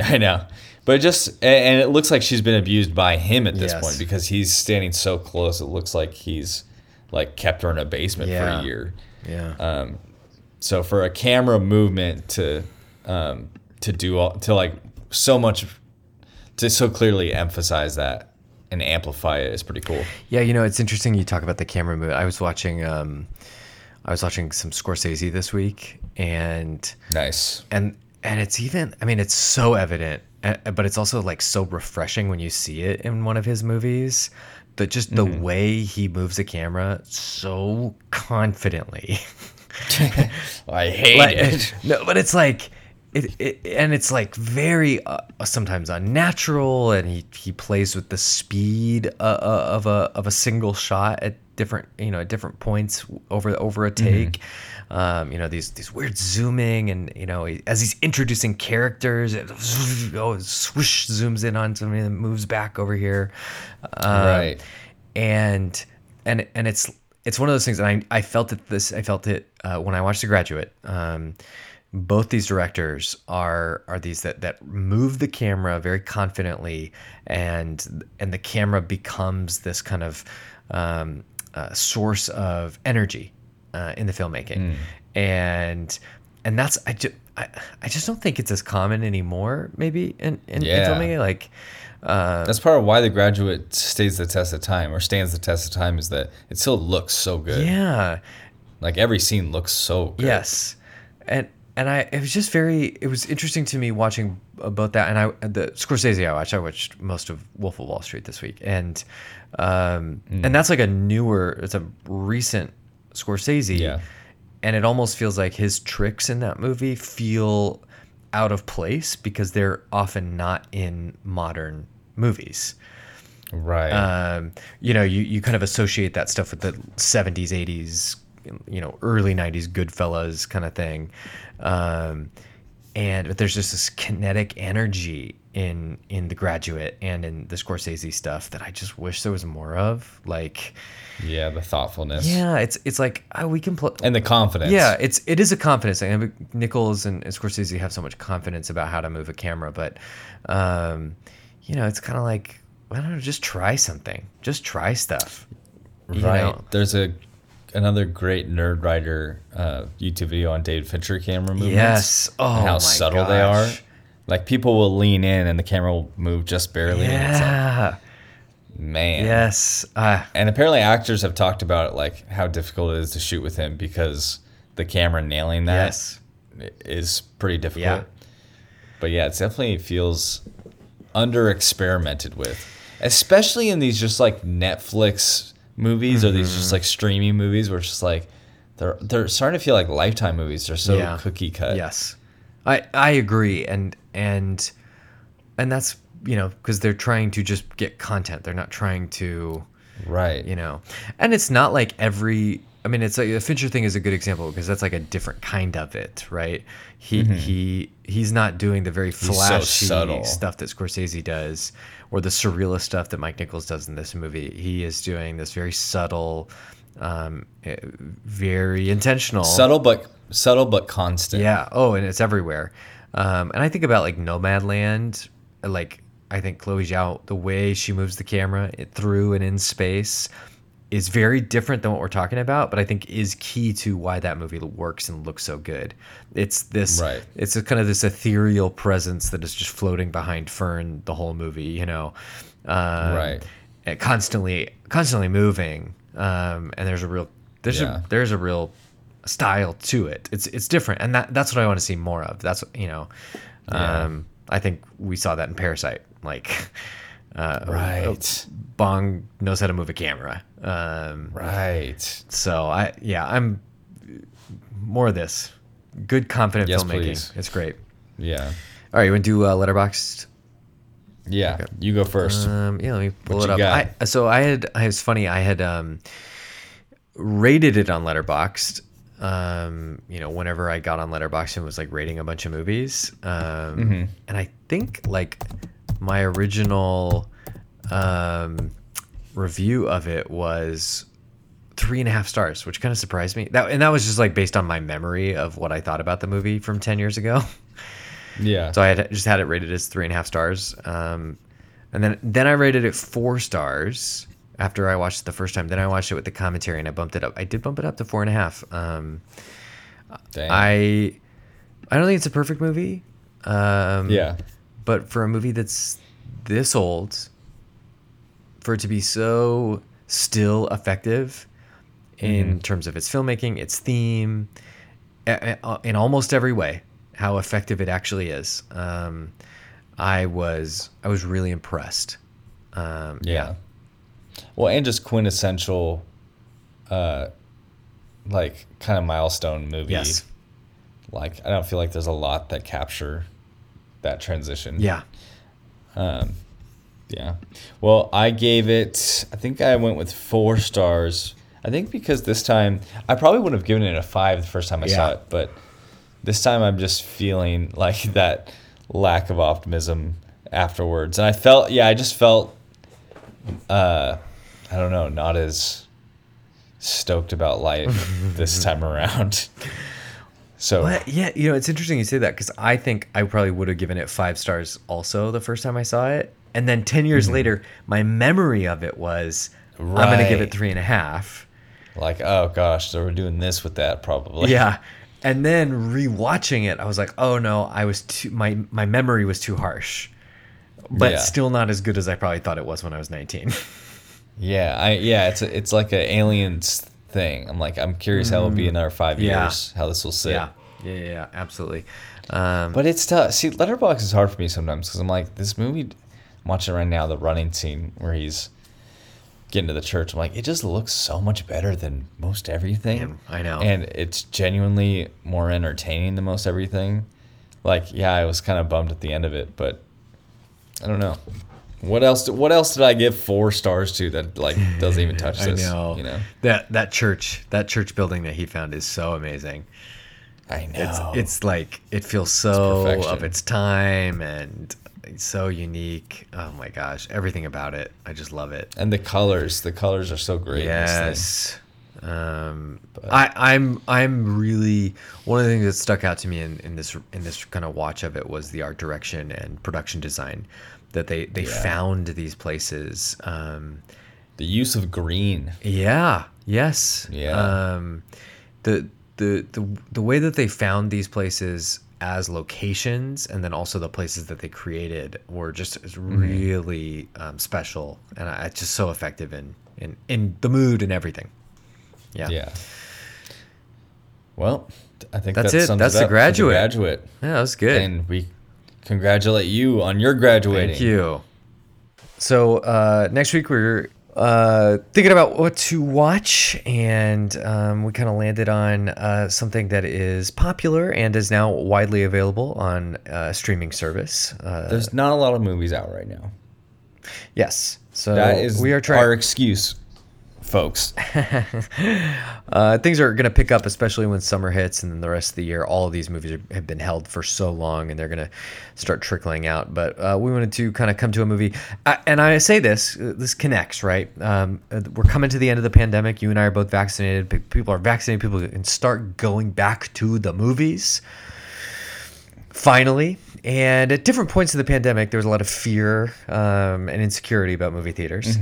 I know, but just and it looks like she's been abused by him at this Yes. point because he's standing so close. It looks like he's like kept her in a basement for a year. Yeah. Um, so for a camera movement to um, to do all, to like so much to so clearly emphasize that and amplify it is pretty cool. Yeah, you know, it's interesting you talk about the camera movement. I was watching um I was watching some Scorsese this week and Nice. and and it's even I mean it's so evident uh, but it's also like so refreshing when you see it in one of his movies that just the way he moves the camera so confidently. I hate Like- it. no, but it's like it, it and it's like very uh, sometimes unnatural, and he he plays with the speed uh, uh, of a of a single shot at different you know at different points over over a take. Um, you know these these weird zooming and you know he- as he's introducing characters, it, oh, swoosh zooms in on somebody and moves back over here. Um, Right. and and and it's it's one of those things and i, I felt it this i felt it uh, when i watched the graduate um, both these directors are are these that that move the camera very confidently and and the camera becomes this kind of um, uh, source of energy uh, in the filmmaking and and that's i just I, I just don't think it's as common anymore maybe in, in, Yeah. in filmmaking like uh, That's part of why the graduate stays the test of time or stands the test of time is that it still looks so good. yeah Like every scene looks so good. Yes, and and I it was just very it was interesting to me watching about that and I the Scorsese I watched I watched most of Wolf of Wall Street this week and um Hmm. and that's like a newer it's a recent Scorsese Yeah. and it almost feels like his tricks in that movie feel out of place because they're often not in modern movies Right. um, you know, you, you kind of associate that stuff with the 70s, 80s, you know, early 90s Goodfellas kind of thing. Um, and but there's just this kinetic energy in in the graduate and in the Scorsese stuff that I just wish there was more of. Like, yeah, the thoughtfulness. yeah, it's it's like oh, we can play. And the confidence. Yeah, it's it is a confidence thing. I mean, Nichols and, and Scorsese have so much confidence about how to move a camera, but um, you know, it's kind of like I don't know, just try something, just try stuff. You Right. know? There's a another great Nerdwriter uh, YouTube video on David Fincher camera movements. Yes. Oh and how subtle they are. Like people will lean in and the camera will move just barely. Like, Yeah. man. Yes. Uh, And apparently actors have talked about it, like how difficult it is to shoot with him because the camera nailing that yes. is pretty difficult. Yeah. But yeah, it definitely feels under experimented with, especially in these just like Netflix movies or these Mm-hmm. just like streaming movies where it's just like they're they're starting to feel like lifetime movies. They're so Yeah. cookie cut. Yes, I I agree, and and and that's you know because they're trying to just get content. They're not trying to Right. you know, and it's not like every. I mean, it's like the Fincher thing is a good example because that's like a different kind of it, right? He he he's not doing the very flashy subtle. stuff that Scorsese does, or the surrealist stuff that Mike Nichols does in this movie. He is doing this very subtle, um, eh, very intentional, Subtle but subtle but constant. yeah. Oh, and it's everywhere. Um, and I think about like Nomadland, like I think Chloe Zhao, the way she moves the camera it- through and in space is very different than what we're talking about, but I think is key to why that movie works and looks so good. It's this, Right. it's a kind of this ethereal presence that is just floating behind Fern the whole movie, you know, um, Right. and constantly, constantly moving. Um, and there's a real, there's Yeah. a, there's a real style to it. It's it's different, and that that's what I want to see more of. That's you know, Yeah. um, I think we saw that in Parasite. Like, uh, Right. Bong knows how to move a camera. Um, Right. so I yeah, I'm more of this. Good, confident Yes, filmmaking. please. It's great. Yeah. All right, you want to do uh, Letterboxd? Yeah. You go first. Um, yeah, let me pull What it up. got? I, so I had, I was funny. I had um, rated it on Letterboxd. Um, you know, whenever I got on Letterboxd and was like rating a bunch of movies. Um, Mm-hmm. and I think like my original um review of it was three and a half stars, which kind of surprised me. That and that was just like based on my memory of what I thought about the movie from ten years ago. yeah. So I had just had it rated as three and a half stars. Um, and then then I rated it four stars after I watched it the first time. Then I watched it with the commentary and I bumped it up. I did bump it up to four and a half. Um, I I don't think it's a perfect movie. Um, yeah. but for a movie that's this old, for it to be so still effective in terms of its filmmaking, its theme, in almost every way, how effective it actually is. Um, I was I was really impressed. Um, Yeah. Well, and just quintessential, uh, like kind of milestone movie. Yes. Like I don't feel like there's a lot that capture that transition. Yeah. Um, yeah. Well, I gave it. I think I went with four stars. I think because this time I probably wouldn't have given it a five the first time I saw it, but this time I'm just feeling like that lack of optimism afterwards, and I felt. Yeah, I just felt. Uh, I don't know, not as stoked about life this time around. So yeah, you know, it's interesting you say that because I think I probably would have given it five stars also the first time I saw it. And then 10 years later, my memory of it was I'm going to give it three and a half. like, oh gosh, so we're doing this with that probably. Yeah. And then rewatching it, I was like, oh no, I was too, my, my memory was too harsh. But Yeah. still not as good as I probably thought it was when I was 19. Yeah, I yeah, it's a, it's like an aliens thing. I'm like, I'm curious how it'll be in another five Mm. Yeah. years, how this will sit. yeah. Yeah, yeah, yeah, absolutely. Um, But it's tough. See, Letterboxd is hard for me sometimes because I'm like, this movie, I'm watching right now, the running scene where he's getting to the church. I'm like, it just looks so much better than most everything. Man, I know. And it's genuinely more entertaining than most everything. Like, yeah, I was kind of bummed at the end of it, but I don't know. What else? What else did I give four stars to that like doesn't even touch I this? know. You know. That that church, that church building that he found is so amazing. I know. It's it's like it feels so of its time and it's so unique. Oh my gosh, everything about it. I just love it. and the colors. The colors are so great. in this thing. Yes. Um, I, I'm I'm really one of the things that stuck out to me in, in this in this kind of watch of it was the art direction and production design that they they Yeah. found these places. Um, The use of green. yeah. Yes. Yeah. Um, the the the the way that they found these places as locations, and then also the places that they created, were just Mm-hmm. really um, special, and I, just so effective in in in the mood and everything. Yeah. Yeah. Well, I think That's that it. That's it The up for Graduate. graduate. Yeah, that was good. And we congratulate you on your graduating. Thank you. So uh, next week we're uh, thinking about what to watch, and um, we kind of landed on uh, something that is popular and is now widely available on uh, streaming service. Uh, There's not a lot of movies out right now. yes, so That is we are trying our excuse, folks. Uh, things are going to pick up, especially when summer hits, and then the rest of the year. All of these movies are, have been held for so long, and they're going to start trickling out. But uh, we wanted to kind of come to a movie, I, and I say this, uh, this connects, right? Um, uh, we're coming to the end of the pandemic. You and I are both vaccinated. People are vaccinated. People can start going back to the movies finally. And at different points of the pandemic, there was a lot of fear um, and insecurity about movie theaters.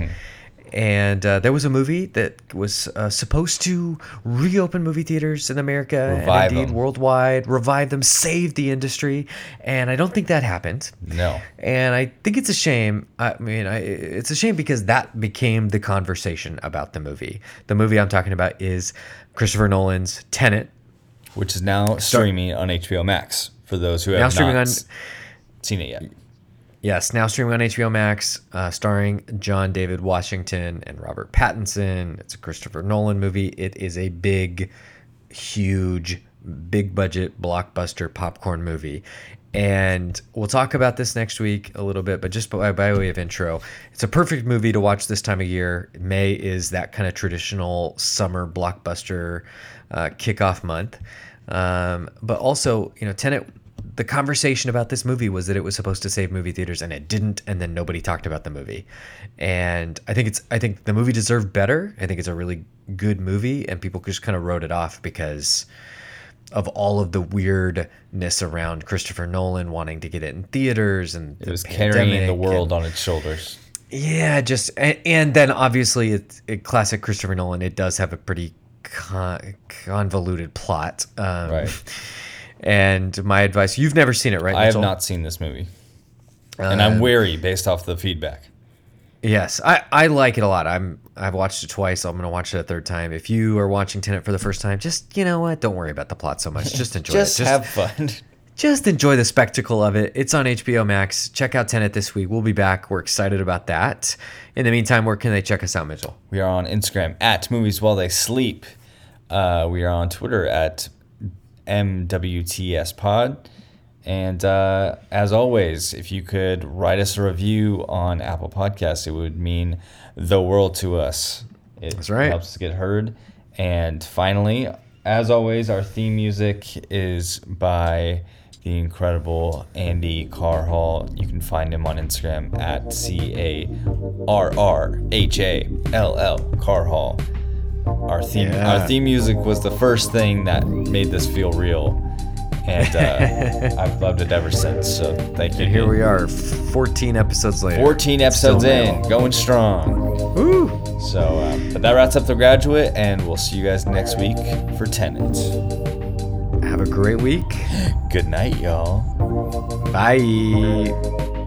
And uh, there was a movie that was uh, supposed to reopen movie theaters in America Revive and indeed them. worldwide, revive them, save the industry. And I don't think that happened. No. And I think it's a shame. I mean, I, it's a shame because that became the conversation about the movie. The movie I'm talking about is Christopher Nolan's Tenet. Which is now streaming on HBO Max for those who have Now not on- seen it yet. Yes, now streaming on HBO Max, uh, starring John David Washington and Robert Pattinson. It's a Christopher Nolan movie. It is a big, huge, big budget blockbuster popcorn movie. And we'll talk about this next week a little bit, but just by, by way of intro, it's a perfect movie to watch this time of year. May is that kind of traditional summer blockbuster uh, kickoff month. Um, but also, you know, Tenet the conversation about this movie was that it was supposed to save movie theaters and it didn't and then nobody talked about the movie and i think it's i think the movie deserved better i think it's a really good movie and people just kind of wrote it off because of all of the weirdness around christopher nolan wanting to get it in theaters and It was carrying the world and- on its shoulders. Yeah, just and, and then obviously it's it, classic Christopher Nolan. It does have a pretty con- convoluted plot. Um, Right. And my advice: you've never seen it, right? I have Mitchell? not seen this movie, and I'm Um, wary based off the feedback. Yes, I, I like it a lot. I'm I've watched it twice. I'm gonna watch it a third time. If you are watching Tenet for the first time, just you know what, don't worry about the plot so much. Just enjoy Just it. Just have fun. just enjoy the spectacle of it. It's on HBO Max. Check out Tenet this week. We'll be back. We're excited about that. In the meantime, where can they check us out, Mitchell? We are on Instagram at Movies While They Sleep. Uh, we are on Twitter at MWTS Pod. And uh, as always, if you could write us a review on Apple Podcasts, it would mean the world to us. It That's right. helps us get heard. And finally, as always, our theme music is by the incredible Andy Carrhall. You can find him on Instagram at C A R R H A L L Carrhall. Our theme, Yeah. our theme music was the first thing that made this feel real, and uh, I've loved it ever since. So thank you. And here dude. we are, 14 episodes later. 14 episodes Still in, going strong. Woo! So, uh, but that wraps up the graduate, and we'll see you guys next week for Tenet. Have a great week. Good night, y'all. Bye.